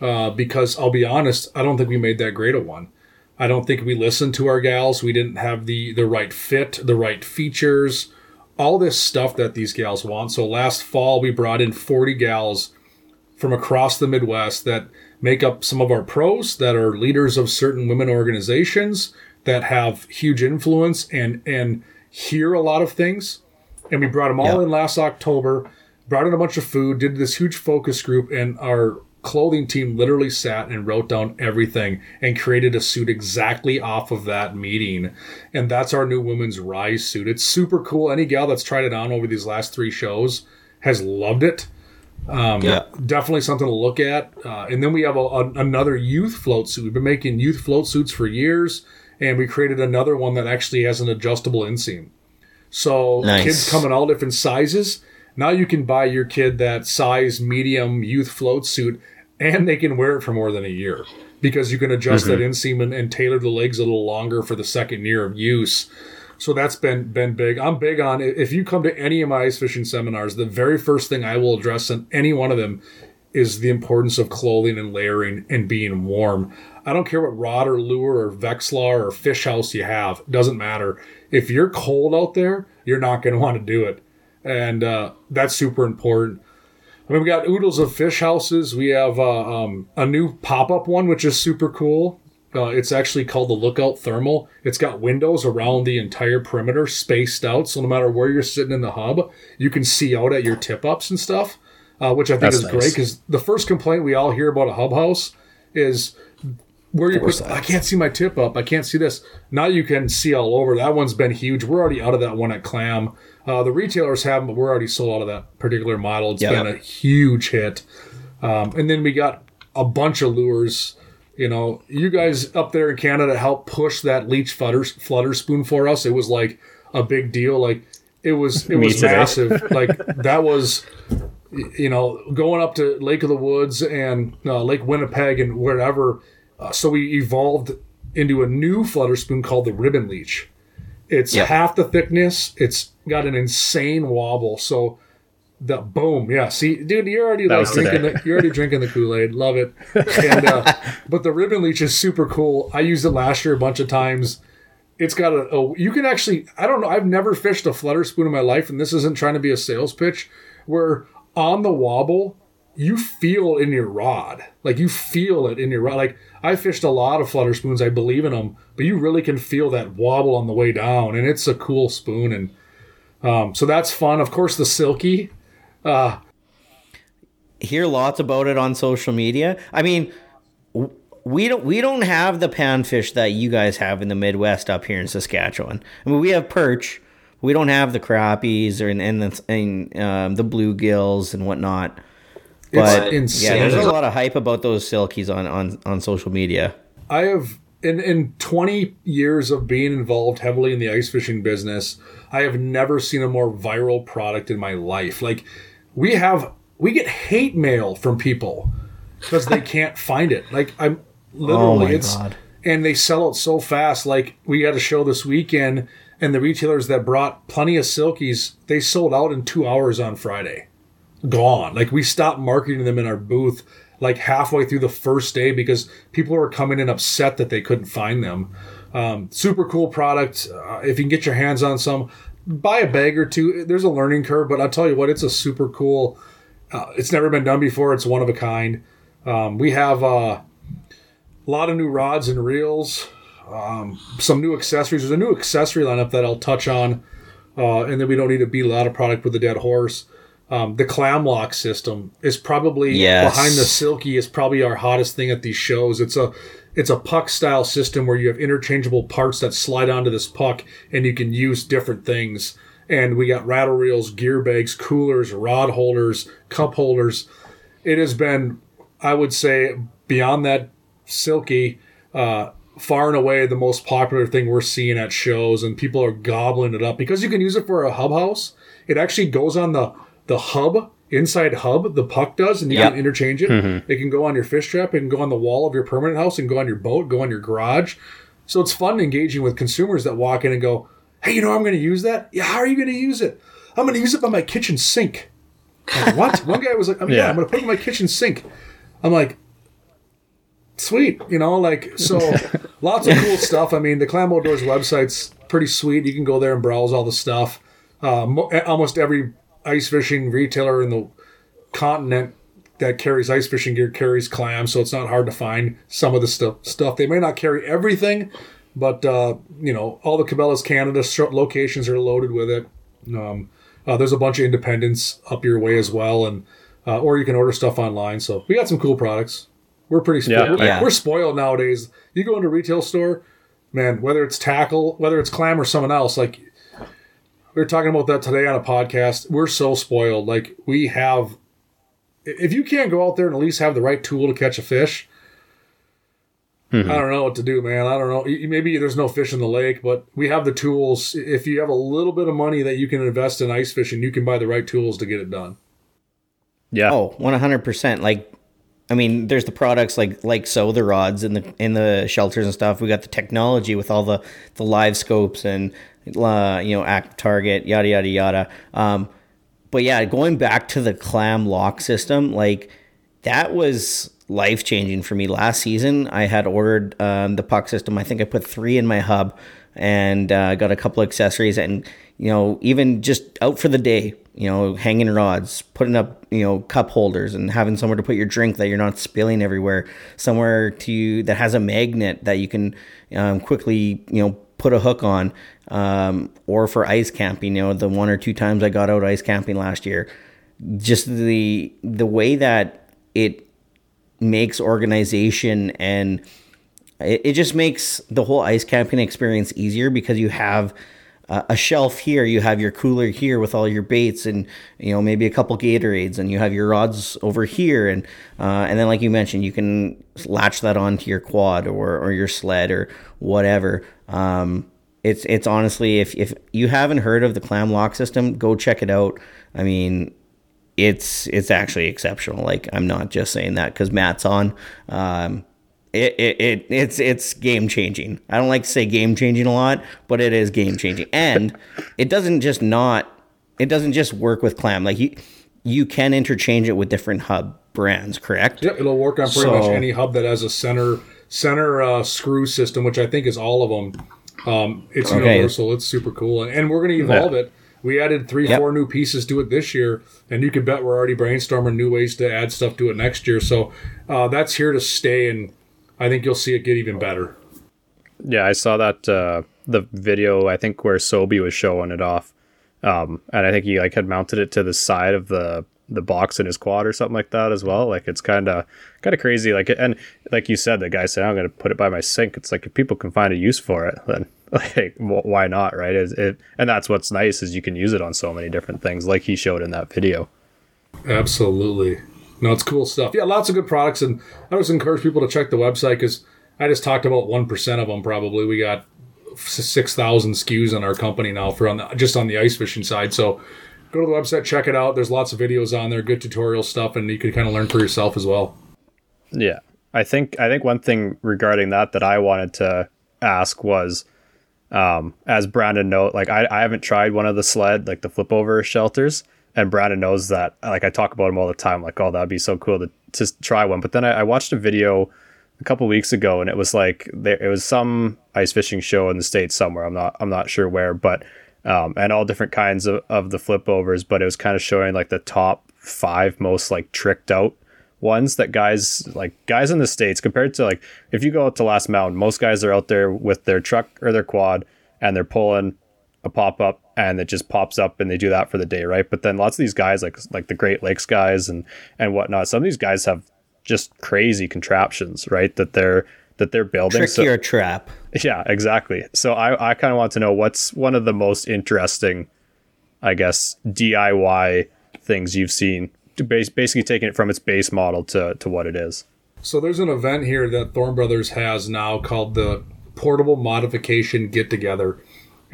uh, because I'll be honest, I don't think we made that great a one. I don't think we listened to our gals. We didn't have the the right fit, the right features, all this stuff that these gals want. So last fall we brought in 40 gals from across the Midwest that make up some of our pros that are leaders of certain women organizations that have huge influence and and hear a lot of things. And we brought them all in last October, brought in a bunch of food, did this huge focus group, and our clothing team literally sat and wrote down everything and created a suit exactly off of that meeting. And that's our new women's rise suit. It's super cool. Any gal that's tried it on over these last three shows has loved it. Um, Yeah. Definitely something to look at. Uh, and then we have a, a, another youth float suit. We've been making youth float suits for years, and we created another one that actually has an adjustable inseam. So Nice. kids come in all different sizes. Now you can buy your kid that size medium youth float suit, and they can wear it for more than a year because you can adjust that mm-hmm. inseam and, and tailor the legs a little longer for the second year of use. So that's been been big. I'm big on if you come to any of my ice fishing seminars, the very first thing I will address in any one of them is the importance of clothing and layering and being warm. I don't care what rod or lure or Vexilar or fish house you have. Doesn't matter. If you're cold out there, you're not going to want to do it. And uh, that's super important. I mean, we got oodles of fish houses. We have uh, um, a new pop up one, which is super cool. Uh, it's actually called the Lookout Thermal. It's got windows around the entire perimeter, spaced out. So no matter where you're sitting in the hub, you can see out at your tip ups and stuff, uh, which I think That's is nice. great because the first complaint we all hear about a hub house is where you put. I can't see my tip up. I can't see this. Now you can see all over. That one's been huge. We're already out of that one at Clam. Uh, the retailers haven't, but we're already sold out of that particular model. It's Yeah. been a huge hit. Um, and then we got a bunch of lures. You know, you guys up there in Canada helped push that leech flutter, flutter spoon for us. It was like a big deal. Like it was, it was massive. (laughs) like that was, you know, going up to Lake of the Woods and uh, Lake Winnipeg and wherever. Uh, so we evolved into a new flutter spoon called the Ribbon Leech. It's Yep. half the thickness. It's got an insane wobble. So the boom, yeah. See, dude, you're already like drinking today. the you're already drinking the Kool Aid. Love it. And uh, (laughs) but the ribbon leech is super cool. I used it last year a bunch of times. It's got a, a you can actually I don't know I've never fished a flutter spoon in my life, and this isn't trying to be a sales pitch. Where on the wobble you feel in your rod, like you feel it in your rod. Like I fished a lot of flutter spoons, I believe in them, but you really can feel that wobble on the way down, and it's a cool spoon and. Um, so that's fun. Of course, the silky. Uh, Hear lots about it on social media. I mean, we don't we don't have the panfish that you guys have in the Midwest up here in Saskatchewan. I mean, we have perch. We don't have the crappies or and and the, and, um, the bluegills and whatnot. But insane. yeah, there's a lot of hype about those silkies on on on social media. I have in in 20 years of being involved heavily in the ice fishing business, I have never seen a more viral product in my life. Like we have we get hate mail from people because they can't find it. Like I'm literally Oh it's God. and they sell it so fast. Like we had a show this weekend and the retailers that brought plenty of silkies, they sold out in 2 hours on Friday gone. Like we stopped marketing them in our booth like halfway through the first day because people were coming in upset that they couldn't find them. Um, super cool product. Uh, if you can get your hands on some, buy a bag or two. There's a learning curve, but I'll tell you what, it's a super cool. Uh, it's never been done before. It's one of a kind. Um, we have uh, a lot of new rods and reels, um, some new accessories. There's a new accessory lineup that I'll touch on, uh, and then we don't need to beat a lot of product with a dead horse. Um, the clam lock system is probably Yes. behind the silky is probably our hottest thing at these shows. It's a it's a puck style system where you have interchangeable parts that slide onto this puck and you can use different things. And we got rattle reels, gear bags, coolers, rod holders, cup holders. It has been, I would say, beyond that silky, uh, far and away the most popular thing we're seeing at shows, and people are gobbling it up because you can use it for a hub house. It actually goes on the the hub inside hub. The puck does, and you Yep. can interchange it. It can go on your fish trap. It can go on the wall of your permanent house, and go on your boat, go on your garage. So it's fun engaging with consumers that walk in and go, "Hey, you know I'm going to use that? Yeah, how are you going to use it? I'm going to use it by my kitchen sink." Like, what? One guy was like, I mean, yeah. Yeah. I'm going to put it in my kitchen sink." I'm like, sweet, you know, like so (laughs) lots of cool stuff. I mean, the Clam Outdoors website's pretty sweet. You can go there and browse all the stuff. Uh, mo- almost every ice fishing retailer in the continent that carries ice fishing gear carries clams, so it's not hard to find some of the stuff. Stuff they may not carry everything, but uh, you know, all the Cabela's Canada locations are loaded with it. Um, uh, there's a bunch of independents up your way as well, and uh, or you can order stuff online. So we got some cool products. We're pretty spoiled. Yeah. Yeah. We're spoiled nowadays. You go into a retail store, man. Whether it's tackle, whether it's clam or someone else, like we were talking about that today on a podcast. We're so spoiled. Like we have, if you can't go out there and at least have the right tool to catch a fish, mm-hmm. I don't know what to do, man. I don't know. Maybe there's no fish in the lake, but we have the tools. If you have a little bit of money that you can invest in ice fishing, you can buy the right tools to get it done. Yeah. Oh, 100%. Like I mean, there's the products like like so the rods in the in the shelters and stuff. We got the technology with all the the live scopes and uh, you know active target yada yada yada. Um, but yeah, going back to the clam lock system, like that was life changing for me last season. I had ordered um, the puck system. I think I put three in my hub and uh, got a couple accessories and you know even just out for the day you know hanging rods putting up you know cup holders and having somewhere to put your drink that you're not spilling everywhere somewhere to that has a magnet that you can um, quickly you know put a hook on um, or for ice camping you know the one or two times i got out ice camping last year just the the way that it makes organization and it, it just makes the whole ice camping experience easier because you have uh, a shelf here you have your cooler here with all your baits and you know maybe a couple gatorades and you have your rods over here and uh, and then like you mentioned you can latch that onto your quad or, or your sled or whatever um, it's it's honestly if, if you haven't heard of the clam lock system go check it out i mean it's it's actually exceptional. Like I'm not just saying that because Matt's on. Um, it, it, it it's it's game changing. I don't like to say game changing a lot, but it is game changing. And it doesn't just not it doesn't just work with clam. Like you you can interchange it with different hub brands, correct? Yep, it'll work on pretty much any hub that has a center center uh, screw system, which I think is all of them. Um, it's Okay. universal. It's super cool, and, and we're going to evolve Yeah. it. We added three, Yep. four new pieces to it this year, and you can bet we're already brainstorming new ways to add stuff to it next year. So uh, that's here to stay, and I think you'll see it get even better. Yeah, I saw that uh, the video. I think where Sobi was showing it off, um, and I think he like had mounted it to the side of the the box in his quad or something like that as well. Like it's kind of kind of crazy. Like and like you said, the guy said I'm going to put it by my sink. It's like if people can find a use for it, then (laughs) like wh- why not, right? Is it? And that's what's nice is you can use it on so many different things, like he showed in that video. Absolutely. No, it's cool stuff. Yeah, lots of good products, and I just encourage people to check the website because I just talked about one percent of them. Probably we got six thousand SKUs in our company now for on the, just on the ice fishing side. So go to the website, check it out. There's lots of videos on there, good tutorial stuff, and you can kind of learn for yourself as well. Yeah. I think I think one thing regarding that that I wanted to ask was um as Brandon note, like I, I haven't tried one of the sled like the flip over shelters and Brandon knows that like I talk about them all the time like oh that'd be so cool to just try one. But then I, I watched a video a couple weeks ago and it was like there it was some ice fishing show in the states somewhere. I'm not I'm not sure where but um and all different kinds of, of the flip overs but it was kind of showing like the top five most like tricked out ones that guys like guys in the states compared to like if you go out to last mountain most guys are out there with their truck or their quad and they're pulling a pop up and it just pops up and they do that for the day, right? But then lots of these guys, like like the Great Lakes guys and and whatnot, some of these guys have just crazy contraptions, right? That they're that they're building. Trickier trap. Yeah, exactly. So I, I kind of want to know what's one of the most interesting, I guess, DIY things you've seen, to base, basically taking it from its base model to, to what it is. So there's an event here that Thorne Brothers has now called the Portable Modification Get Together.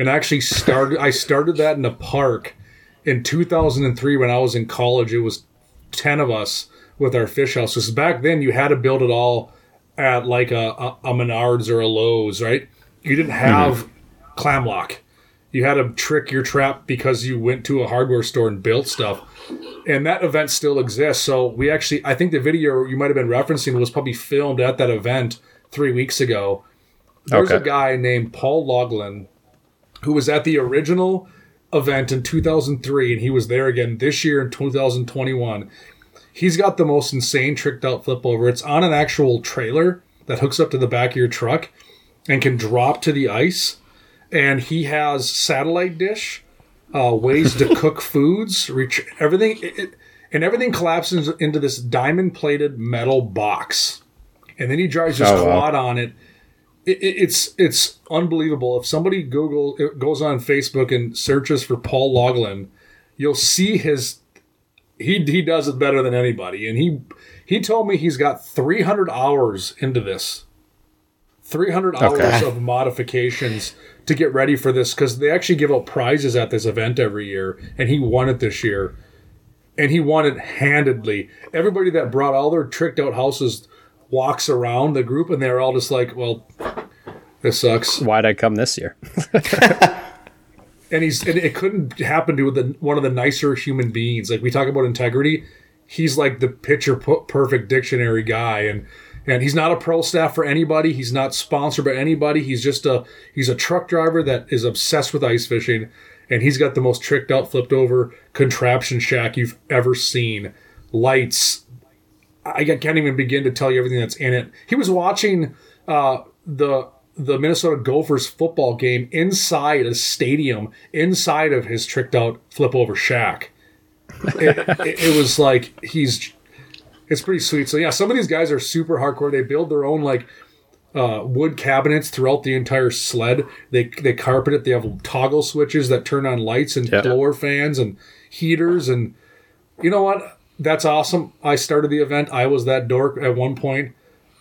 And actually started I started that in a park in 2003 when I was in college. It was 10 of us with our fish house. Because back then you had to build it all at like a, a, a Menards or a Lowe's, right? You didn't have mm-hmm. clam lock. You had to trick your trap because you went to a hardware store and built stuff. And that event still exists. So we actually, I think the video you might have been referencing was probably filmed at that event three weeks ago. There's okay. a guy named Paul Loglin who was at the original event in 2003 and he was there again this year in 2021 he's got the most insane tricked out flip over. It's on an actual trailer that hooks up to the back of your truck and can drop to the ice. And he has satellite dish uh, ways to (laughs) cook foods reach everything it, and everything collapses into this diamond plated metal box. And then he drives his oh, quad wow. on it, it's it's unbelievable. If somebody Google goes on Facebook and searches for Paul Loglin, you'll see his he he does it better than anybody. And he he told me he's got 300 hours into this. 300 hours okay. of modifications to get ready for this because they actually give out prizes at this event every year, and he won it this year. And he won it handedly. Everybody that brought all their tricked out houses walks around the group and they're all just like, well, this sucks. Why'd I come this year? (laughs) and he's and it couldn't happen to the, one of the nicer human beings. Like we talk about integrity, he's like the picture perfect dictionary guy, and and he's not a pro staff for anybody. He's not sponsored by anybody. He's just a he's a truck driver that is obsessed with ice fishing, and he's got the most tricked out, flipped over contraption shack you've ever seen. Lights, I can't even begin to tell you everything that's in it. He was watching uh, the the Minnesota Gophers football game inside a stadium, inside of his tricked out flip over shack. It, it, it, was like he's. It's pretty sweet. So yeah, some of these guys are super hardcore. They build their own like uh, wood cabinets throughout the entire sled. They they carpet it. They have toggle switches that turn on lights and yeah. blower fans and heaters. And you know what? That's awesome. I started the event. I was that dork at one point.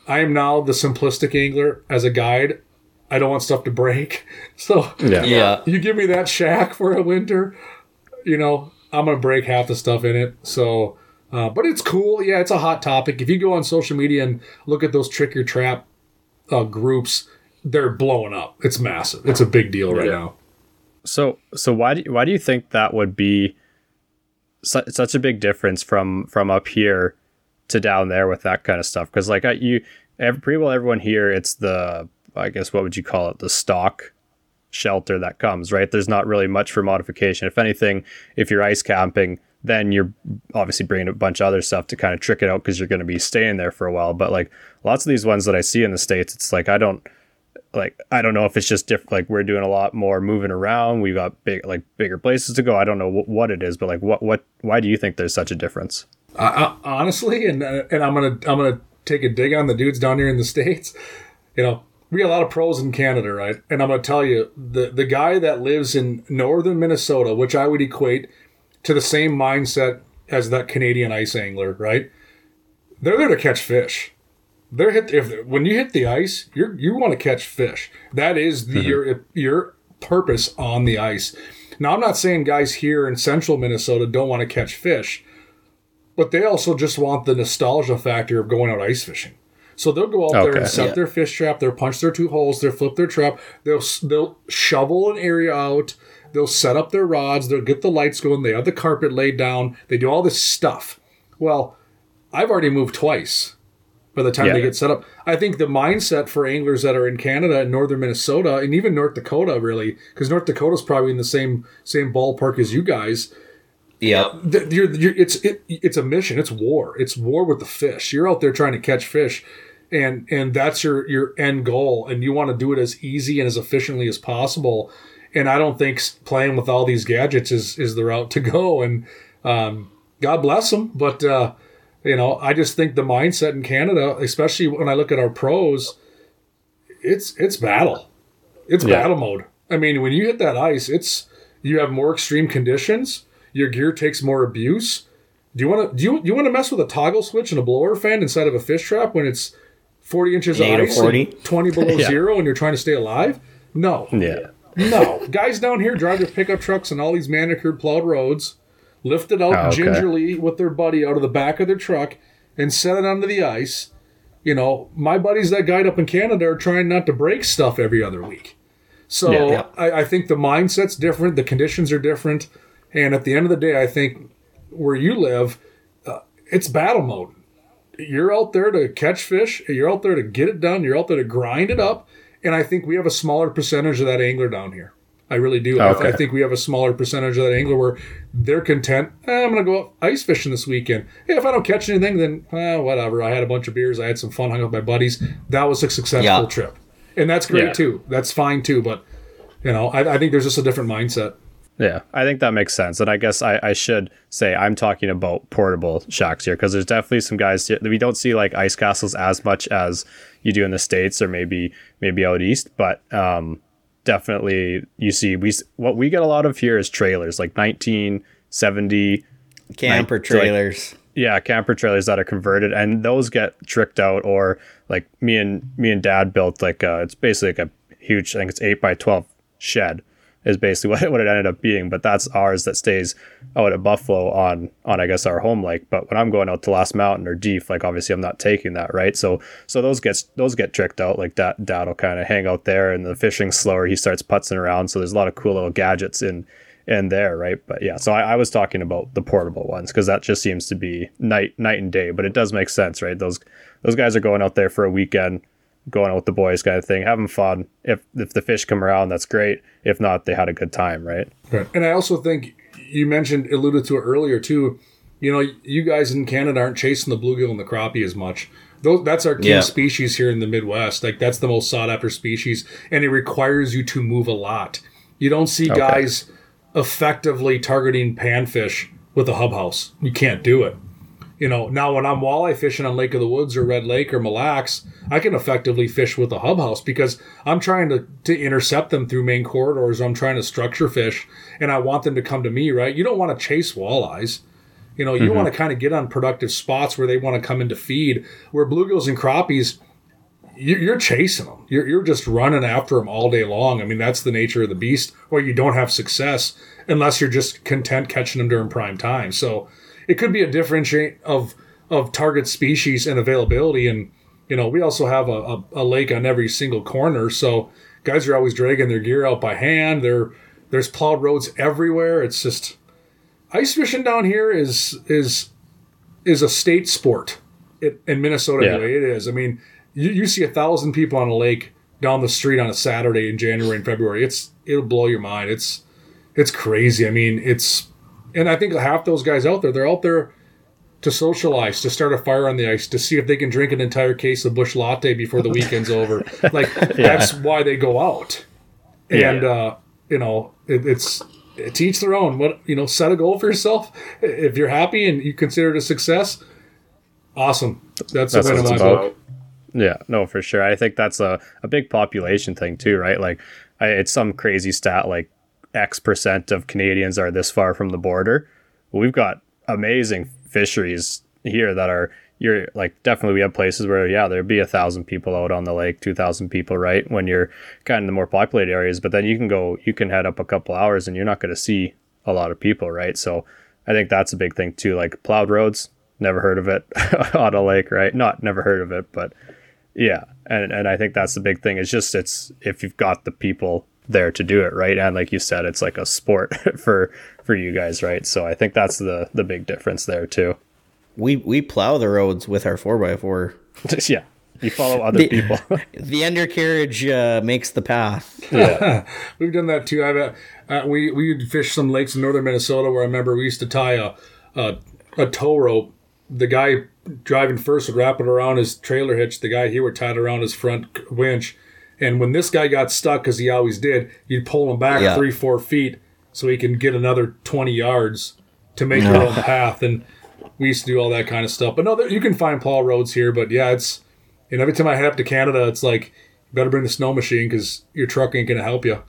I am now the simplistic angler as a guide. I don't want stuff to break. (laughs) So yeah. yeah. you give me that shack for a winter, you know, I'm gonna break half the stuff in it. So uh, but it's cool. Yeah, it's a hot topic. If you go on social media and look at those trick your trap uh, groups, they're blowing up. It's massive. It's a big deal right yeah. now. So so why do you, why do you think that would be su- such a big difference from from up here to down there with that kind of stuff. Because like I, you every, pretty well everyone here it's the i guess what would you call it? The stock shelter that comes right? There's not really much for modification. If anything if you're ice camping then you're obviously bringing a bunch of other stuff to kind of trick it out because you're going to be staying there for a while. But like lots of these ones that i see in the states it's like i don't like I don't know if it's just different. Like we're doing a lot more moving around. We've got big like bigger places to go. I don't know what it is, but like what what why do you think there's such a difference? Honestly, and uh, and I'm gonna I'm gonna take a dig on the dudes down here in the states. You know, we got a lot of pros in Canada, right? And I'm gonna tell you the the guy that lives in northern Minnesota, which I would equate to the same mindset as that Canadian ice angler, right? They're there to catch fish they're hit if when you hit the ice, you you want to catch fish. That is the, mm-hmm. your your purpose on the ice. Now, I'm not saying guys here in central Minnesota don't want to catch fish, but they also just want the nostalgia factor of going out ice fishing. So they'll go out okay, there and set yeah. their fish trap. They'll punch their two holes. They'll flip their trap. They'll they'll shovel an area out. They'll set up their rods. They'll get the lights going. They have the carpet laid down. They do all this stuff. Well, I've already moved twice by the time yeah. they get set up. I think the mindset for anglers that are in Canada and northern Minnesota and even North Dakota, really, because North Dakota's probably in the same same ballpark as you guys. Yeah, you're, you're, it's it, it's a mission. It's war. It's war with the fish. You're out there trying to catch fish, and and that's your your end goal and you want to do it as easy and as efficiently as possible and i don't think playing with all these gadgets is is the route to go and um, god bless them but uh, you know i just think the mindset in canada especially when i look at our pros it's it's battle it's Yeah. battle mode i mean when you hit that ice it's you have more extreme conditions your gear takes more abuse do you want to do you, do you want to mess with a toggle switch and a blower fan inside of a fish trap when it's 40 inches of ice 40? and 20 below (laughs) Yeah. zero and you're trying to stay alive? No. Yeah. No. Guys down here drive their pickup trucks and all these manicured plowed roads, lift it out Oh, okay. gingerly with their buddy out of the back of their truck and set it onto the ice. You know, my buddies that guide up in Canada are trying not to break stuff every other week. So Yeah. Yeah. I, I think the mindset's different, the conditions are different, and at the end of the day, I think where you live, uh, it's battle mode. You're out there to catch fish. You're out there to get it done. You're out there to grind it up. And I think we have a smaller percentage of that angler down here. I really do. I- I, think we have a smaller percentage of that angler where they're content. "Eh, I'm going to go out ice fishing this weekend. Hey, if I don't catch anything, then eh, whatever. I had a bunch of beers. I had some fun, hung out with my buddies. That was a successful Yeah. trip. And that's great Yeah. too. That's fine too. But, you know, I, I think there's just a different mindset. Yeah, I think that makes sense. And I guess I, I should say I'm talking about portable shacks here because there's definitely some guys here, we don't see like ice castles as much as you do in the states or maybe maybe out east, but um, definitely you see we what we get a lot of here is trailers like 1970 Camper so, like- trailers. yeah camper trailers that are converted and those get tricked out or like me and me and dad built like uh it's basically like a huge i think it's 8 by 12 shed is basically (laughs) what it, what it ended up being but that's ours that stays out at buffalo on on i guess our home lake but when i'm going out to last mountain or deep like obviously i'm not taking that right so so those gets those get tricked out like that dad will kind of hang out there and the fishing's slower he starts putzing around so there's a lot of cool little gadgets in in there, right? But yeah, so I, I was talking about the portable ones because that just seems to be night night and day. But it does make sense, right? Those those guys are going out there for a weekend, going out with the boys, kind of thing, having fun. If if the fish come around, that's great. If not, they had a good time, right? Right. And I also think you mentioned, alluded to it earlier too. You know, you guys in Canada aren't chasing the bluegill and the crappie as much. Those, that's our key Yeah. species here in the Midwest. Like that's the most sought after species, and it requires you to move a lot. You don't see guys effectively targeting panfish with a hub house. You can't do it. You know, now when I'm walleye fishing on Lake of the Woods or Red Lake or Mille Lacs, I can effectively fish with a hub house because I'm trying to, to intercept them through main corridors. I'm trying to structure fish and I want them to come to me, right? You don't want to chase walleyes. You know, you mm-hmm. want to kind of get on productive spots where they want to come in to feed. Where bluegills and crappies, you- you're chasing them. You're, you're just running after them all day long. I mean, that's the nature of the beast. Or you don't have success unless you're just content catching them during prime time. So it could be a differentiate of of target species and availability. And you know, we also have a, a, a lake on every single corner, so guys are always dragging their gear out by hand. There, there's plowed roads everywhere. It's just ice fishing down here is is is a state sport it, in Minnesota. Yeah. Anyway, it is. I mean, you, you see a thousand people on a lake down the street on a Saturday in January and February. It's it'll blow your mind. It's it's crazy. I mean, it's and I think half those guys out there, they're out there to socialize, to start a fire on the ice, to see if they can drink an entire case of Busch Latte before the weekend's over. (laughs) Like that's why they go out. And Yeah. uh, you know, it, it's to each their own. What you know, set a goal for yourself. If you're happy and you consider it a success, awesome. That's, That's the what win it's my about. book. Yeah, no, for sure. I think that's a, a big population thing too, right? Like, I, it's some crazy stat like X percent of Canadians are this far from the border. We've got amazing fisheries here that are you're like definitely we have places where yeah there'd be a thousand people out on the lake, two thousand people, right? When you're kind of the more populated areas, but then you can go you can head up a couple hours and you're not going to see a lot of people, right? So I think that's a big thing too. Like plowed roads, never heard of it (laughs) on a lake, right? Not never heard of it, but yeah, and and I think that's the big thing. It's just it's if you've got the people there to do it, right? And like you said, it's like a sport (laughs) for for you guys, right? So I think that's the the big difference there too. We we plow the roads with our four x four. (laughs) yeah, you follow other The- people. (laughs) The undercarriage uh, makes the path. Yeah. We've done that too. I've uh, uh, we we would fish some lakes in northern Minnesota where I remember we used to tie a a, a tow rope. The guy driving first would wrap it around his trailer hitch. The guy here would tie it around his front winch. And when this guy got stuck, because he always did, you'd pull him back Yeah. three, four feet so he can get another 20 yards to make your own path. And we used to do all that kind of stuff. But no, there, you can find Paul roads here. But yeah, it's, and every time I head up to Canada, it's like, you better bring the snow machine because your truck ain't going to help you.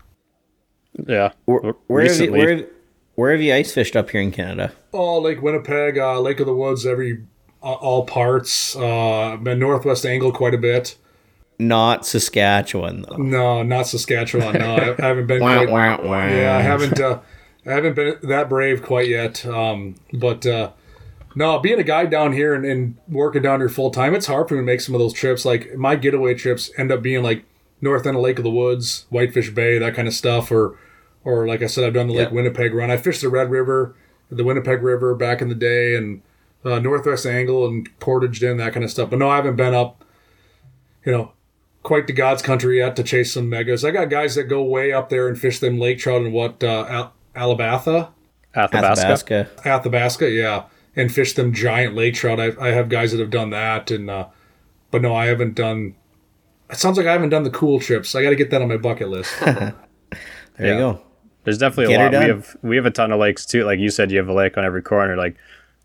Yeah. Where, where, have you, where, where have you ice fished up here in Canada? Oh, Lake Winnipeg, uh, Lake of the Woods, every, uh, all parts. Uh, been Northwest Angle quite a bit. Not Saskatchewan though. No, not Saskatchewan. No, I, I haven't been. (laughs) Wah, quite, wah, wah. Yeah, I haven't. Uh, I haven't been that brave quite yet. Um, but uh, no, being a guy down here and, and working down here full time, it's hard for me to make some of those trips. Like my getaway trips end up being like north end of Lake of the Woods, Whitefish Bay, that kind of stuff, or or like I said, I've done the Lake Yeah. Winnipeg run. I fished the Red River, the Winnipeg River back in the day, and uh, Northwest Angle and Portage Den, that kind of stuff. But no, I haven't been up. You know, quite to God's country yet to chase some megas. I got guys that go way up there and fish them lake trout and what uh, Al- Alabatha, Athabasca. Athabasca. Athabasca, yeah, and fish them giant lake trout. I, I have guys that have done that, and uh, but no, I haven't done. It sounds like I haven't done the cool trips. I got to get that on my bucket list. (laughs) There Yeah. you go. There's definitely Get a lot. We have we have a ton of lakes too. Like you said, you have a lake on every corner. Like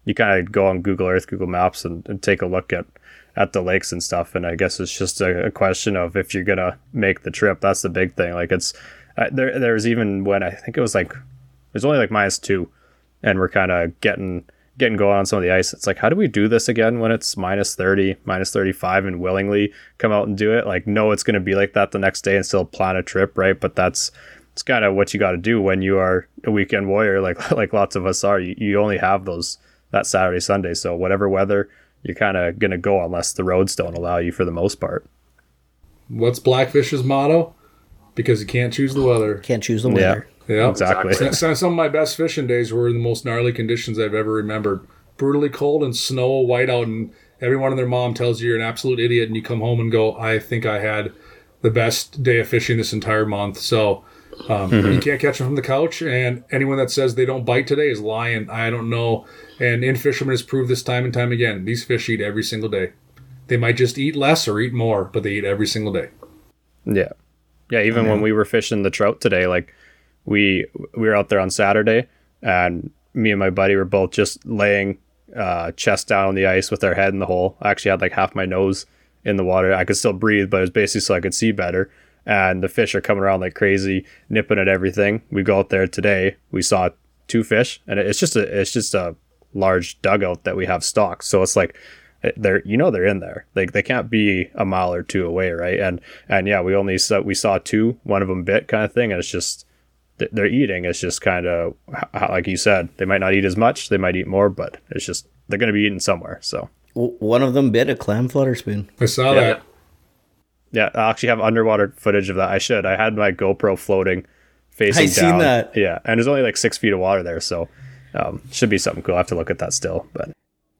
you kind of go on Google Earth, Google Maps, and, and take a look at at the lakes and stuff. And I guess it's just a, a question of if you're gonna make the trip. That's the big thing. Like it's uh, there. There's even when I think it was like it was only like minus two, and we're kind of getting getting going on some of the ice. It's like how do we do this again when it's minus thirty, minus thirty five, and willingly come out and do it? Like no, it's gonna be like that the next day and still plan a trip, right? But that's it's kind of what you got to do when you are a weekend warrior like (laughs) like lots of us are you, you only have those that saturday sunday so whatever weather you're kind of gonna go unless the roads don't allow you for the most part What's Blackfish's motto? Because you can't choose the weather. Can't choose the weather. Yeah, exactly Some some of my best fishing days were in the most gnarly conditions I've ever remembered. Brutally cold and snow, whiteout, and everyone and their mom tells you you're an absolute idiot, and you come home and go, "I think I had the best day of fishing this entire month." So um, you can't catch them from the couch, and anyone that says they don't bite today is lying. I don't know. And in fishermen has proved this time and time again. These fish eat every single day. They might just eat less or eat more, but they eat every single day. Yeah. Yeah, even when we were fishing the trout today, like we we were out there on Saturday and me and my buddy were both just laying uh chest down on the ice with our head in the hole. I actually had like half my nose in the water. I could still breathe, but it was basically so I could see better. And the fish are coming around like crazy, nipping at everything. We go out there today. We saw two fish, and it's just a it's just a large dugout that we have stocked. So it's like eh, they're you know they're in there like they can't be a mile or two away right and and yeah we only saw we saw two one of them bit kind of thing and it's just they're eating it's just kind of like you said they might not eat as much they might eat more but it's just they're going to be eating somewhere so One of them bit a clam flutter spoon. I saw Yeah. that. Yeah i actually have underwater footage of that. I should. I had my gopro floating facing I down. seen that. yeah and there's only like six feet of water there so um, should be something cool. I have to look at that still but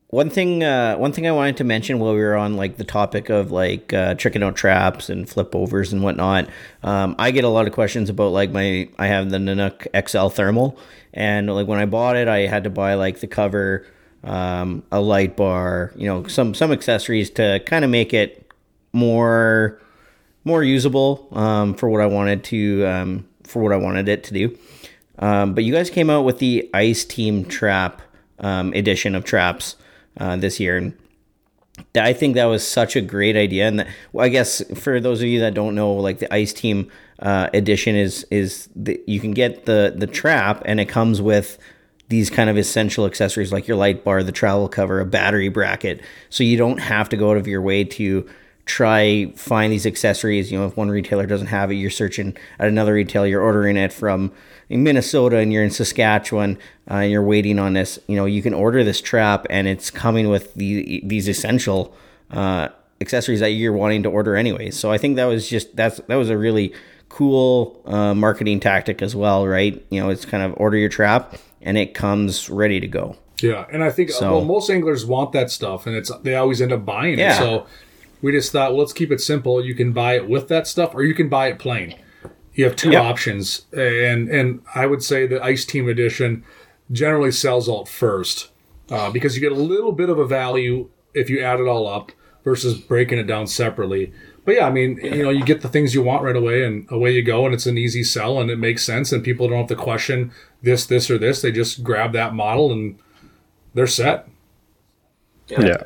One thing, uh, one thing I wanted to mention while we were on like the topic of like uh, tricking out traps and flip overs and whatnot, um, I get a lot of questions about like my I have the Nanook XL thermal, and like when I bought it, I had to buy like the cover, um, a light bar, you know, some some accessories to kind of make it more more usable um, for what I wanted to um, for what I wanted it to do. Um, but you guys came out with the Ice Team Trap um, edition of traps uh, this year, and I think that was such a great idea. And that, well, I guess for those of you that don't know, like the Ice Team uh, edition is is the, you can get the the trap, and it comes with these kind of essential accessories like your light bar, the travel cover, a battery bracket, so you don't have to go out of your way to try find these accessories. You know, if one retailer doesn't have it, you're searching at another retailer. You're ordering it from Minnesota and you're in Saskatchewan. Uh, and you're waiting on this. You know, you can order this trap and it's coming with the these essential uh, accessories that you're wanting to order anyway. So I think that was just that's that was a really cool uh, marketing tactic as well, right? You know, it's kind of order your trap and it comes ready to go. Yeah, and I think So- well, most anglers want that stuff, and it's they always end up buying Yeah. it. So we just thought, well, let's keep it simple. You can buy it with that stuff, or you can buy it plain. You have two Yeah. options, and and I would say the Ice Team Edition generally sells out first uh, because you get a little bit of a value if you add it all up versus breaking it down separately. But yeah, I mean, you know, you get the things you want right away, and away you go, and it's an easy sell, and it makes sense, and people don't have to question this, this, or this. They just grab that model, and they're set. Yeah.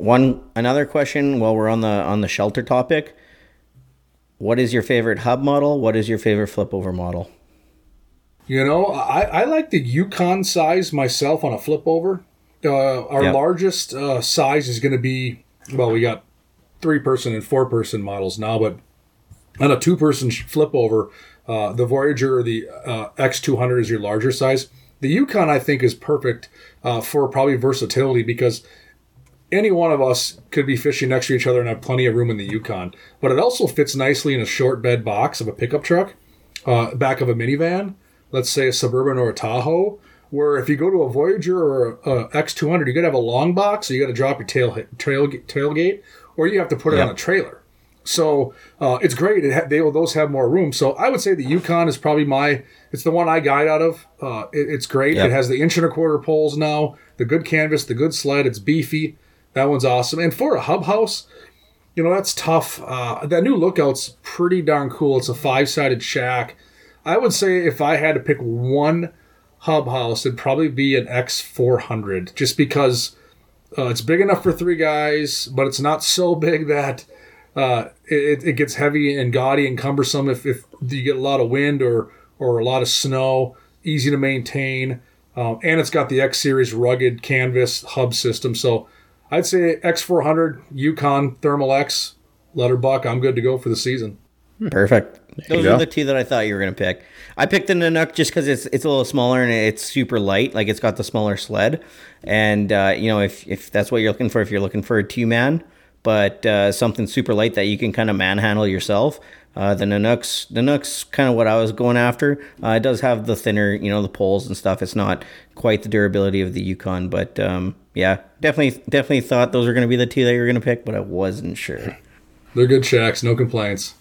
One another question while we're on the on the shelter topic. What is your favorite hub model? What is your favorite flip over model? You know, I, I like the Yukon size myself on a flip over. Uh, our Yep. largest uh, size is going to be well, we got three person and four person models now, but on a two person flip over, uh, the Voyager or the uh, X200 is your larger size. The Yukon, I think, is perfect uh, for probably versatility because any one of us could be fishing next to each other and have plenty of room in the Yukon. But it also fits nicely in a short bed box of a pickup truck, uh, back of a minivan, let's say a Suburban or a Tahoe. Where if you go to a Voyager or a, a X200, you got to have a long box, so you got to drop your tail, tail tailgate, or you have to put it Yeah. on a trailer. So uh, it's great. It ha- they will those have more room. So I would say the Yukon is probably my. It's the one I guide out of. Uh, it- it's great. Yep. It has the inch and a quarter poles now. The good canvas, the good sled. It's beefy. That one's awesome. And for a hub house, you know that's tough. Uh, that new lookout's pretty darn cool. It's a five sided shack. I would say if I had to pick one hub house, it'd probably be an X400, just because uh, it's big enough for three guys, but it's not so big that uh, it, it gets heavy and gaudy and cumbersome if, if you get a lot of wind or or a lot of snow. Easy to maintain, um, and it's got the X Series rugged canvas hub system. So I'd say X400, Yukon, Thermal X, Letterbuck. I'm good to go for the season. Perfect. Those are go. the two that I thought you were gonna pick. I picked the Nanook just because it's it's a little smaller and it's super light. Like it's got the smaller sled, and uh, you know if if that's what you're looking for, if you're looking for a two man, but uh, something super light that you can kind of manhandle yourself. Uh, the Nanook's the Nanook's kind of what I was going after. Uh, it does have the thinner, you know, the poles and stuff. It's not quite the durability of the Yukon, but um, yeah, definitely definitely thought those were going to be the two that you were going to pick, but I wasn't sure. (laughs) They're good shacks, no complaints.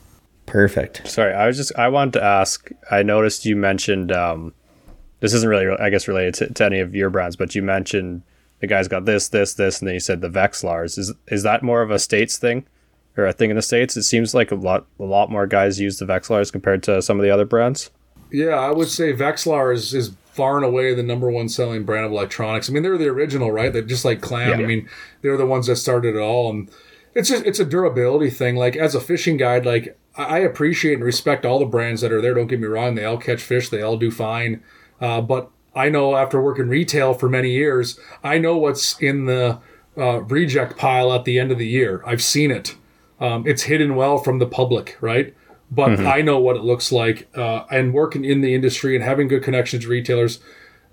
Perfect. Sorry, I was just I wanted to ask. I noticed you mentioned um, this isn't really I guess related to, to any of your brands, but you mentioned the guy's got this, this, this, and then you said the Vexilars. Is is that more of a states thing or a thing in the states? It seems like a lot a lot more guys use the Vexilars compared to some of the other brands. Yeah, I would say Vexilar is, is far and away the number one selling brand of electronics. I mean, they're the original, right? They're just like Clam. Yeah. I mean, they're the ones that started it all, and it's just it's a durability thing. Like as a fishing guide, like I I appreciate and respect all the brands that are there. Don't get me wrong; they all catch fish, they all do fine. Uh, but I know after working retail for many years, I know what's in the uh, reject pile at the end of the year. I've seen it. Um, it's hidden well from the public, right? But I know what it looks like. Uh, and working in the industry and having good connections to retailers,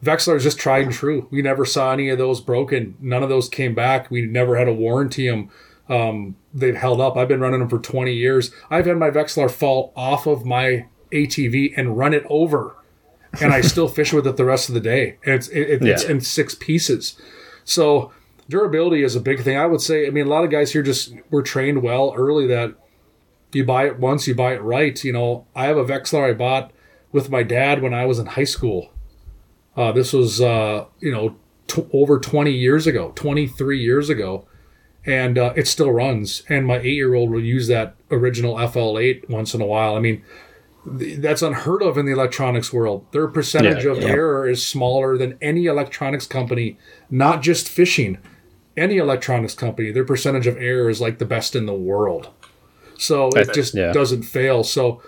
Vexilar is just tried and true. We never saw any of those broken. None of those came back. We never had a warranty them. Um, they've held up. I've been running them for 20 years. I've had my Vexilar fall off of my ATV and run it over, and I still (laughs) fish with it the rest of the day. And it's it, it's Yeah. in six pieces. So durability is a big thing. I would say. I mean, a lot of guys here just were trained well early that you buy it once, you buy it right. You know, I have a Vexilar I bought with my dad when I was in high school. Uh, this was, uh, you know, t- over 20 years ago, 23 years ago. And uh, it still runs. And my eight year old will use that original FL8 once in a while. I mean, th- that's unheard of in the electronics world. Their percentage Yeah, of yeah. error is smaller than any electronics company, not just fishing. Any electronics company, their percentage of error is like the best in the world. So it just yeah. doesn't fail. So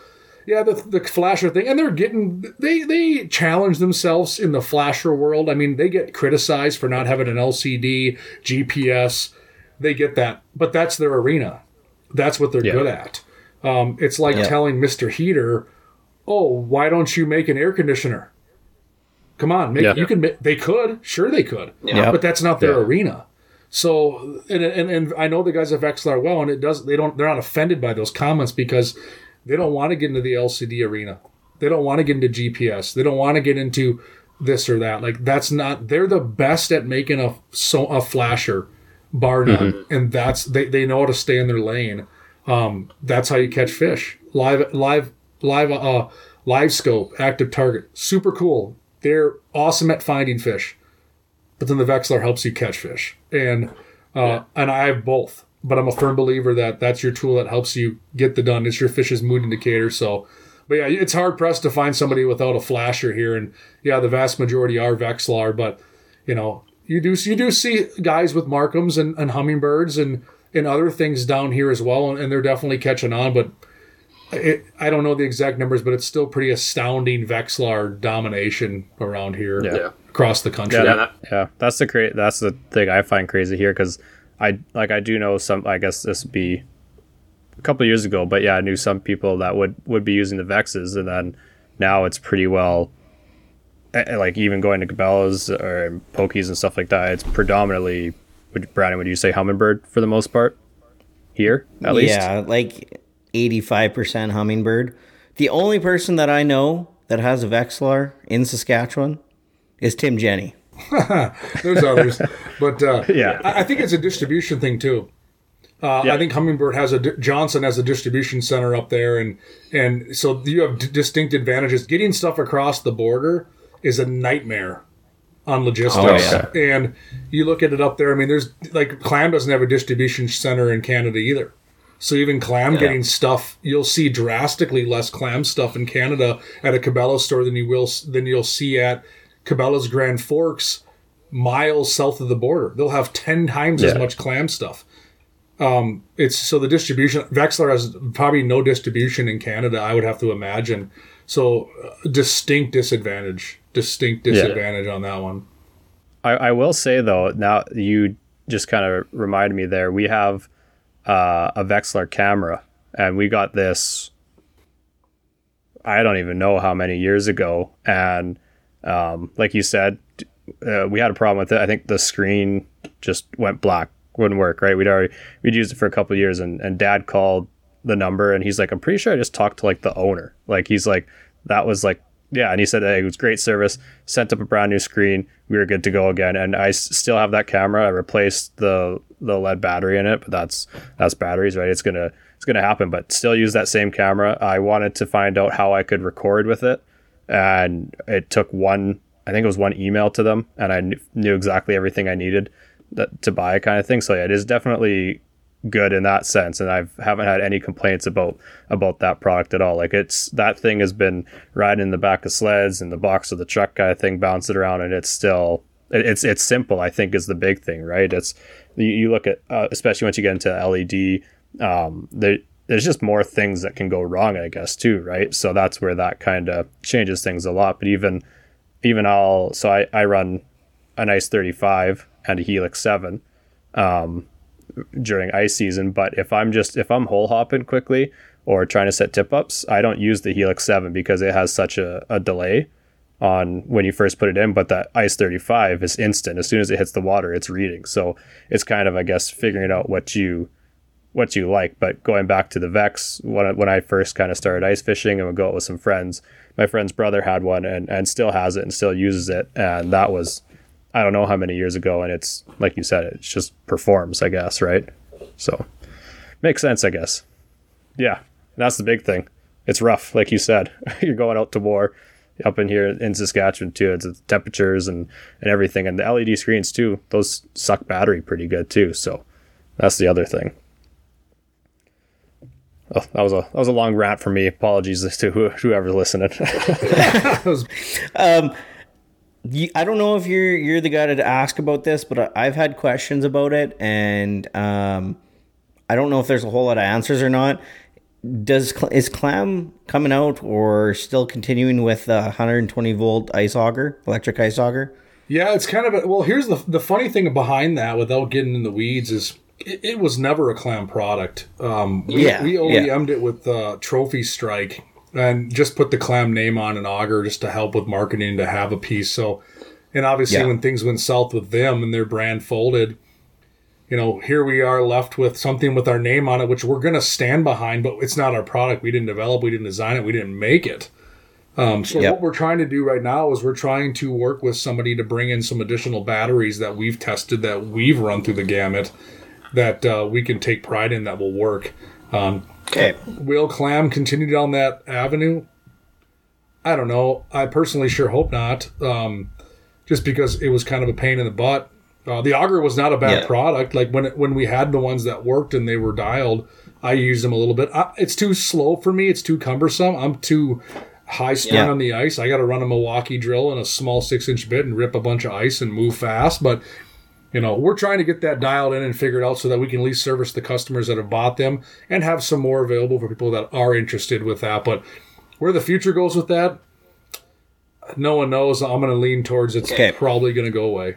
yeah, the, the flasher thing, and they're getting they they challenge themselves in the flasher world. I mean, they get criticized for not having an LCD GPS. They get that, but that's their arena. That's what they're Yeah. good at. Um, it's like Yeah. telling Mister Heater, "Oh, why don't you make an air conditioner?" Come on, make, Yeah. you can. They could, sure they could, Yeah. but that's not their Yeah. arena. So, and, and and I know the guys at Vexilar well, and it does. They don't. They're not offended by those comments because they don't want to get into the LCD arena. They don't want to get into GPS. They don't want to get into this or that. Like that's not. They're the best at making a so a flasher, bar none, and that's they they know how to stay in their lane. Um, that's how you catch fish. Live live live uh live scope active target super cool. They're awesome at finding fish but then the Vexilar helps you catch fish. And Uh, And I have both, but I'm a firm believer that that's your tool that helps you get the done. It's your fish's mood indicator. So, but yeah, it's hard pressed to find somebody without a flasher here. And yeah, the vast majority are Vexilar, but you know, you do you do see guys with Marcums and, and Humminbirds and and other things down here as well, and, and they're definitely catching on. But it, I don't know the exact numbers, but it's still pretty astounding Vexilar domination around here Yeah. Across the country. Yeah, that- yeah, that's the cra- That's the thing I find crazy here because I like I do know some. I guess this would be a couple years ago, but yeah, I knew some people that would would be using the Vexes, and then now it's pretty well. eh, eh, Like even going to Cabela's or Pokies and stuff like that, it's predominantly. Would Brandon? Would you say Humminbird for the most part? Here, at least. Yeah, like 85% Humminbird. The only person that I know that has a Vexilar in Saskatchewan is Tim Jenny. (laughs) There's others, but uh, (laughs) Yeah. I, I think it's a distribution thing too. Uh, Yeah. I think Humminbird has a Johnson has a distribution center up there, and and so you have d- distinct advantages. Getting stuff across the border is a nightmare on logistics, Oh, and you look at it up there. I mean, there's like Clam doesn't have a distribution center in Canada either. So even clam getting stuff, you'll see drastically less clam stuff in Canada at a Cabela's store than you will than you'll see at Cabela's Grand Forks, miles south of the border. They'll have ten times as much clam stuff. Um, it's so the distribution. Vexilar has probably no distribution in Canada. I would have to imagine. So uh, distinct disadvantage, distinct disadvantage on that one. I, I will say though, now you just kind of reminded me there. We have uh, a Vexilar camera, and we got this. I don't even know how many years ago, and um, like you said, uh, we had a problem with it. I think the screen just went black, wouldn't work. Right? We'd already we'd used it for a couple years, and and Dad called the number, and he's like, "I'm pretty sure I just talked to like the owner." Like he's like, "That was like." Yeah, and he said hey, it was great service. Sent up a brand new screen. We were good to go again, and I s- still have that camera. I replaced the the lead battery in it, but that's that's batteries, right? It's gonna it's gonna happen, but still use that same camera. I wanted to find out how I could record with it, and it took one. I think it was one email to them, and I kn- knew exactly everything I needed that, to buy, kind of thing. So yeah, it is definitely good in that sense and i've haven't had any complaints about about that product at all like it's that thing has been riding in the back of sleds and the box of the truck kind of thing bouncing around and it's still it- it's it's simple I think is the big thing right it's you, you look at uh, especially once you get into LED um there there's just more things that can go wrong I guess too right so that's where that kind of changes things a lot but even even I'll so I I run an Ice 35 and a Helix 7 um, during ice season. But if I'm just if I'm hole hopping quickly or trying to set tip ups, I don't use the Helix Seven because it has such a, a delay on when you first put it in. But that Ice 35 is instant. As soon as it hits the water, it's reading. So it's kind of I guess figuring out what you what you like. But going back to the Vex, when I, when I first kind of started ice fishing and would go out with some friends, my friend's brother had one and, and still has it and still uses it. And that was, I don't know how many years ago. And it's, like you said, it just performs, I guess, right? So makes sense, I guess. Yeah, that's the big thing. It's rough, like you said. (laughs) You're going out to war up in here in Saskatchewan too. It's the temperatures and, and everything. And the LED screens too, those suck battery pretty good too. So that's the other thing. Oh, that was a that was a long rant for me. Apologies to who, whoever's listening. (laughs) (laughs) You, I don't know if you're you're the guy to ask about this, but I- I've had questions about it, and um, I don't know if there's a whole lot of answers or not. Does is Clam coming out or still continuing with the 120 volt ice auger, electric ice auger? Yeah, it's kind of a, well. Here's the the funny thing behind that, without getting in the weeds, is it, it was never a clam product. Um, we, Yeah, we. OEM'd it with uh, Trophy Strike and just put the clam name on an auger just to help with marketing to have a piece. So, and obviously Yeah. when things went south with them and their brand folded, you know, here we are left with something with our name on it, which we're going to stand behind, but it's not our product. We didn't develop, we didn't design it, we didn't make it. Um, so Yep. what we're trying to do right now is we're trying to work with somebody to bring in some additional batteries that we've tested, that we've run through the gamut, that uh, we can take pride in that will work. Um, Okay. will Clam continue down that avenue? I don't know. I personally sure hope not. Um, just because it was kind of a pain in the butt. Uh, the auger was not a bad Yeah. product. Like when it, when we had the ones that worked and they were dialed, I used them a little bit. I, it's too slow for me. It's too cumbersome. I'm too high strung Yeah. on the ice. I got to run a Milwaukee drill and a small six inch bit and rip a bunch of ice and move fast. But you know, we're trying to get that dialed in and figured out so that we can at least service the customers that have bought them and have some more available for people that are interested with that. But where the future goes with that, no one knows. I'm going to lean towards it's Okay. probably going to go away.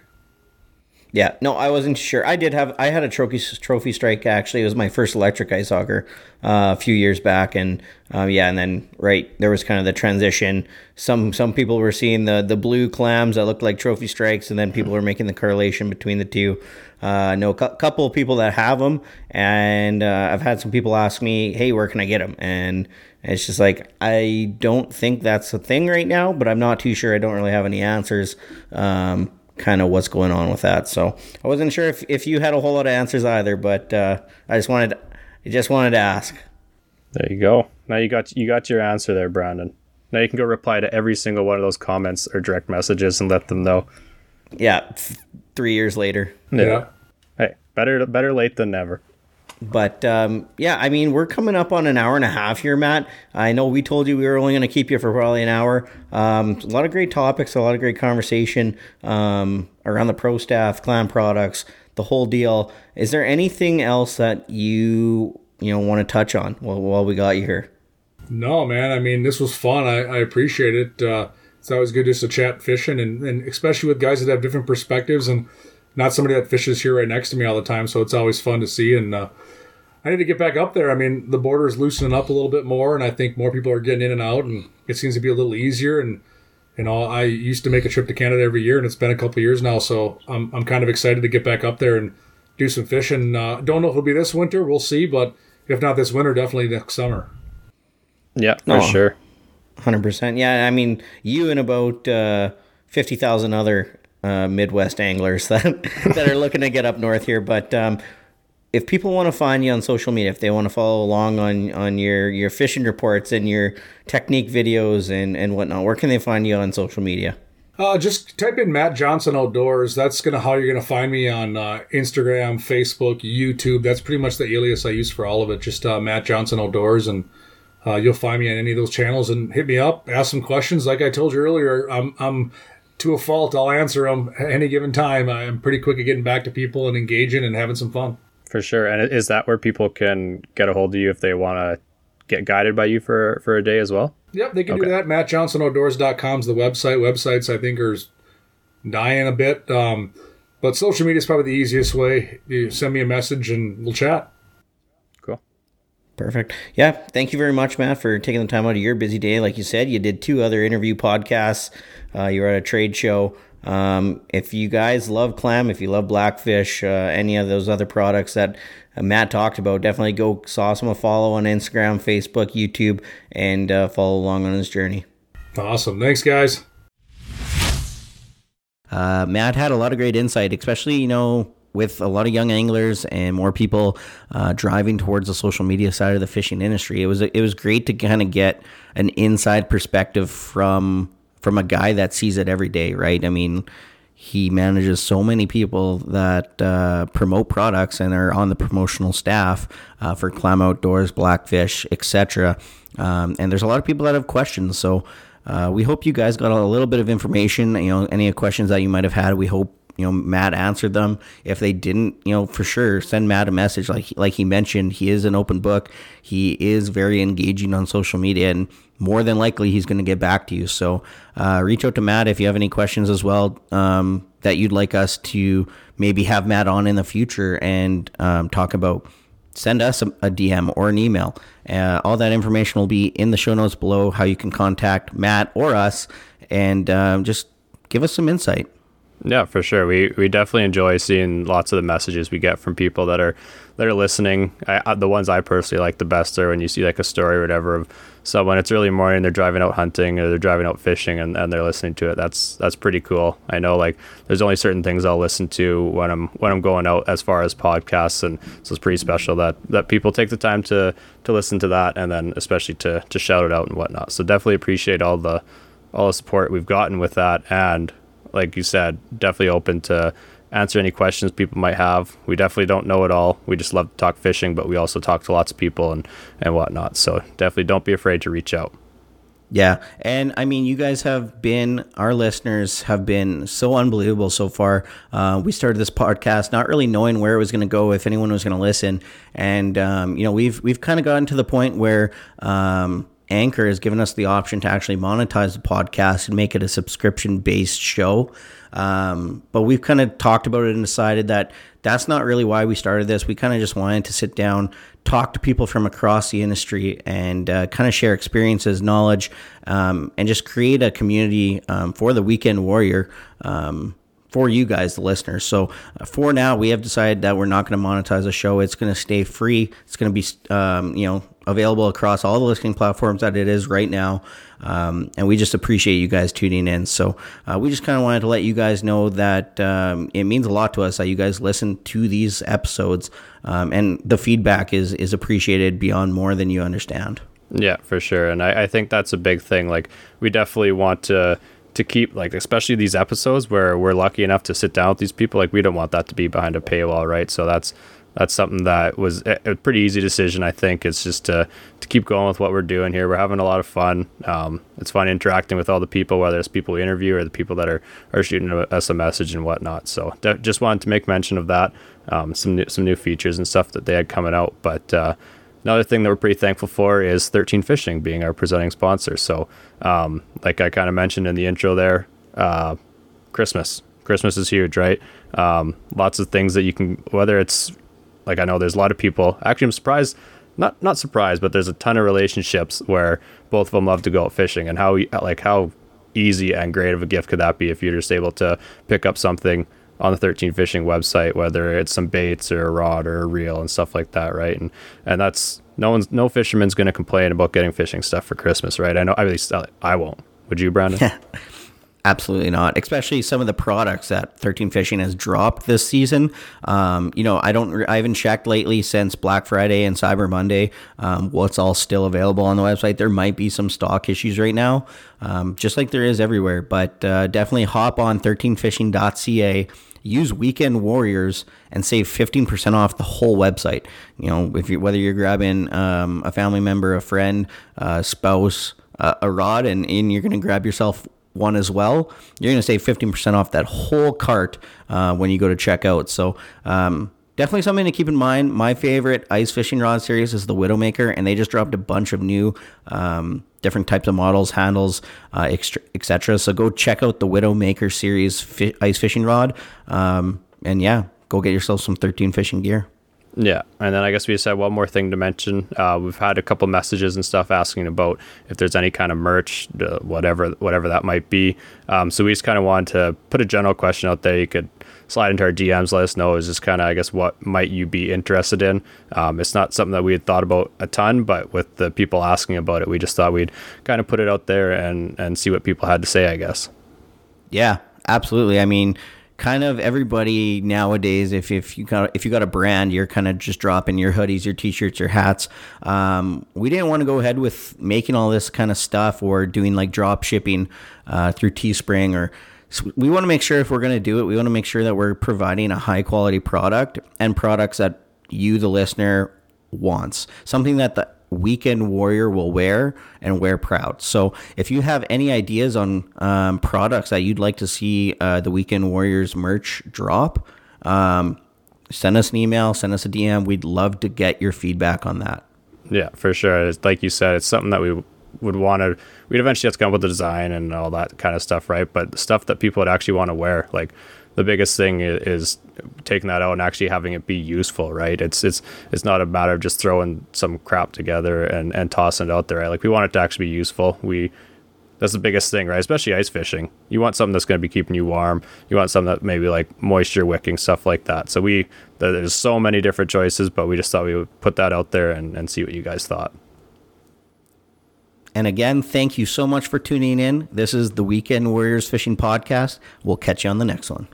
Yeah, no, I wasn't sure. I did have I had a trophy trophy strike actually. It was my first electric ice auger uh, a few years back, and um, yeah, and then right there was kind of the transition. Some some people were seeing the the blue clams that looked like trophy strikes, and then people were making the correlation between the two. Uh, I know a cou- couple of people that have them, and uh, I've had some people ask me, "Hey, where can I get them?" And it's just like I don't think that's a thing right now, but I'm not too sure. I don't really have any answers. Um, kind of what's going on with that. So I wasn't sure if, if you had a whole lot of answers either, but uh, I just wanted I just wanted to ask. There you go. Now you got you got your answer there, Brandon. Now you can go reply to every single one of those comments or direct messages and let them know. Yeah, th- three years later. Yeah. Hey, better better late than never. But um, yeah, I mean, we're coming up on an hour and a half here, Matt. I know we told you we were only going to keep you for probably an hour. Um, a lot of great topics, a lot of great conversation um, around the pro staff, Clam products, the whole deal. Is there anything else that you you know want to touch on while, while we got you here? No, man. I mean, this was fun. I, I appreciate it. Uh, it's always good just to chat fishing, and, and especially with guys that have different perspectives and not somebody that fishes here right next to me all the time. So it's always fun to see. And uh, I need to get back up there. I mean, the border is loosening up a little bit more, and I think more people are getting in and out, and it seems to be a little easier. And you know, I used to make a trip to Canada every year, and it's been a couple of years now. So I'm I'm kind of excited to get back up there and do some fishing. Uh, don't know if it'll be this winter. We'll see, but if not this winter, definitely next summer. Yeah, for Oh. sure. Hundred percent. Yeah, I mean, you and about uh, fifty thousand other uh, Midwest anglers (laughs) that that are looking to get up north here. But um, if people want to find you on social media, if they want to follow along on on your your fishing reports and your technique videos and and whatnot, where can they find you on social media? Uh, just type in Matt Johnson Outdoors. That's gonna how you're gonna find me on uh, Instagram, Facebook, YouTube. That's pretty much the alias I use for all of it. Just uh, Matt Johnson Outdoors, and uh, you'll find me on any of those channels. And hit me up, ask some questions. Like I told you earlier, I'm I'm to a fault. I'll answer them at any given time. I'm pretty quick at getting back to people and engaging and having some fun. For sure. And is that where people can get a hold of you if they want to get guided by you for for a day as well? Yep, they can Okay. do that. MattJohnsonOutdoors.com is the website. Websites, I think, are dying a bit. Um, but social media is probably the easiest way. You send me a message and we'll chat. Cool. Perfect. Yeah. Thank you very much, Matt, for taking the time out of your busy day. Like you said, you did two other interview podcasts. Uh, you were at a trade show. Um, if you guys love clam, if you love blackfish, uh, any of those other products that uh, Matt talked about, definitely go sauce him a follow on Instagram, Facebook, YouTube, and uh, follow along on his journey. Awesome. Thanks, guys. Uh, Matt had a lot of great insight, especially you know with a lot of young anglers and more people uh, driving towards the social media side of the fishing industry. It was it was great to kind of get an inside perspective from from a guy that sees it every day, right? I mean, he manages so many people that uh, promote products and are on the promotional staff uh, for Clam Outdoors, Blackfish, etc. Um, and there's a lot of people that have questions, so. Uh, we hope you guys got a little bit of information. You know, any questions that you might have had, we hope you know Matt answered them. If they didn't, you know, for sure send Matt a message. Like like he mentioned, he is an open book. He is very engaging on social media, and more than likely he's going to get back to you. So uh, reach out to Matt if you have any questions as well um, that you'd like us to maybe have Matt on in the future and um, talk about send us a, a DM or an email. Uh, all that information will be in the show notes below. How you can contact Matt or us, and um, just give us some insight. Yeah, for sure. We we definitely enjoy seeing lots of the messages we get from people that are that are listening. I, the ones I personally like the best are when you see like a story or whatever of someone. It's early morning, they're driving out hunting or they're driving out fishing, and, and they're listening to it. That's that's pretty cool. I know like there's only certain things I'll listen to when I'm when I'm going out as far as podcasts, and so it's pretty special that that people take the time to to listen to that, and then especially to to shout it out and whatnot. So definitely appreciate all the all the support we've gotten with that and like you said, definitely open to answer any questions people might have. We definitely don't know it all. We just love to talk fishing, but we also talk to lots of people and, and whatnot. So definitely don't be afraid to reach out. Yeah. And I mean, you guys have been, our listeners have been so unbelievable so far. Uh, we started this podcast not really knowing where it was going to go, if anyone was going to listen. And, um, you know, we've, we've kind of gotten to the point where, um, Anchor has given us the option to actually monetize the podcast and make it a subscription based show. Um, but we've kind of talked about it and decided that that's not really why we started this. We kind of just wanted to sit down, talk to people from across the industry, and uh, kind of share experiences, knowledge, um, and just create a community um, for the Weekend Warrior. Um, for you guys, the listeners. So uh, for now, we have decided that we're not going to monetize the show. It's going to stay free. It's going to be, um, you know, available across all the listening platforms that it is right now. Um, and we just appreciate you guys tuning in. So uh, we just kind of wanted to let you guys know that um, it means a lot to us that you guys listen to these episodes, um, and the feedback is is appreciated beyond more than you understand. Yeah, for sure. And I, I think that's a big thing. Like we definitely want to to keep like especially these episodes where we're lucky enough to sit down with these people like we don't want that to be behind a paywall right so that's that's something that was a pretty easy decision i think it's just to to keep going with what we're doing here we're having a lot of fun um, it's fun interacting with all the people whether it's people we interview or the people that are are shooting us a message and whatnot so just wanted to make mention of that um, some new, some new features and stuff that they had coming out but uh, Another thing that we're pretty thankful for is 13 Fishing being our presenting sponsor. So, um, like I kind of mentioned in the intro there, uh, Christmas. Christmas is huge, right? Um, lots of things that you can, whether it's like I know there's a lot of people. Actually, I'm surprised, not not surprised, but there's a ton of relationships where both of them love to go out fishing, and how like how easy and great of a gift could that be if you're just able to pick up something on the 13 fishing website, whether it's some baits or a rod or a reel and stuff like that, right? And and that's no one's no fisherman's going to complain about getting fishing stuff for Christmas, right? I know at least uh, I won't. Would you, Brandon? (laughs) Absolutely not. Especially some of the products that 13 Fishing has dropped this season. Um, you know, I don't, I haven't checked lately since Black Friday and Cyber Monday. Um, what's all still available on the website? There might be some stock issues right now, um, just like there is everywhere. But uh, definitely hop on 13fishing.ca use Weekend Warriors and save 15% off the whole website. You know, if you whether you're grabbing um, a family member, a friend, a spouse, uh, a rod, and, and you're going to grab yourself one as well, you're going to save 15% off that whole cart uh, when you go to checkout. So, um, definitely something to keep in mind. My favorite ice fishing rod series is the Widowmaker, and they just dropped a bunch of new um, different types of models, handles, uh, etc. So go check out the Widowmaker series fi- ice fishing rod, um, and yeah, go get yourself some 13 fishing gear. Yeah, and then I guess we just had one more thing to mention. Uh, we've had a couple messages and stuff asking about if there's any kind of merch, uh, whatever whatever that might be. Um, so we just kind of wanted to put a general question out there. You could slide into our DMs, let us know. Is just kind of I guess what might you be interested in? Um, it's not something that we had thought about a ton, but with the people asking about it, we just thought we'd kind of put it out there and and see what people had to say. I guess. Yeah, absolutely. I mean kind of everybody nowadays if, if you got if you got a brand you're kind of just dropping your hoodies your t-shirts your hats. Um, we didn't want to go ahead with making all this kind of stuff or doing like drop shipping uh, through teespring or so we want to make sure if we're going to do it we want to make sure that we're providing a high quality product and products that you the listener wants. Something that the Weekend Warrior will wear and wear proud. So if you have any ideas on um, products that you'd like to see uh, the Weekend Warriors merch drop, um, send us an email, send us a DM. We'd love to get your feedback on that. Yeah, for sure. Like you said, it's something that we would want to. We'd eventually have to come up with the design and all that kind of stuff, right? But stuff that people would actually want to wear, like the biggest thing is, taking that out and actually having it be useful, right? It's it's it's not a matter of just throwing some crap together and and tossing it out there. Right? Like we want it to actually be useful. We that's the biggest thing, right? Especially ice fishing. You want something that's going to be keeping you warm. You want something that maybe like moisture wicking stuff like that. So we there's so many different choices, but we just thought we would put that out there and, and see what you guys thought. And again, thank you so much for tuning in. This is the Weekend Warriors Fishing Podcast. We'll catch you on the next one.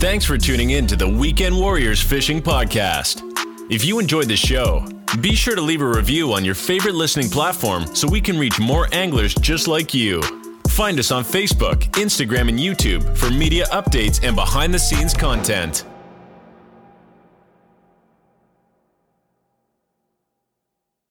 Thanks for tuning in to the Weekend Warriors Fishing Podcast. If you enjoyed the show, be sure to leave a review on your favorite listening platform so we can reach more anglers just like you. Find us on Facebook, Instagram, and YouTube for media updates and behind the scenes content.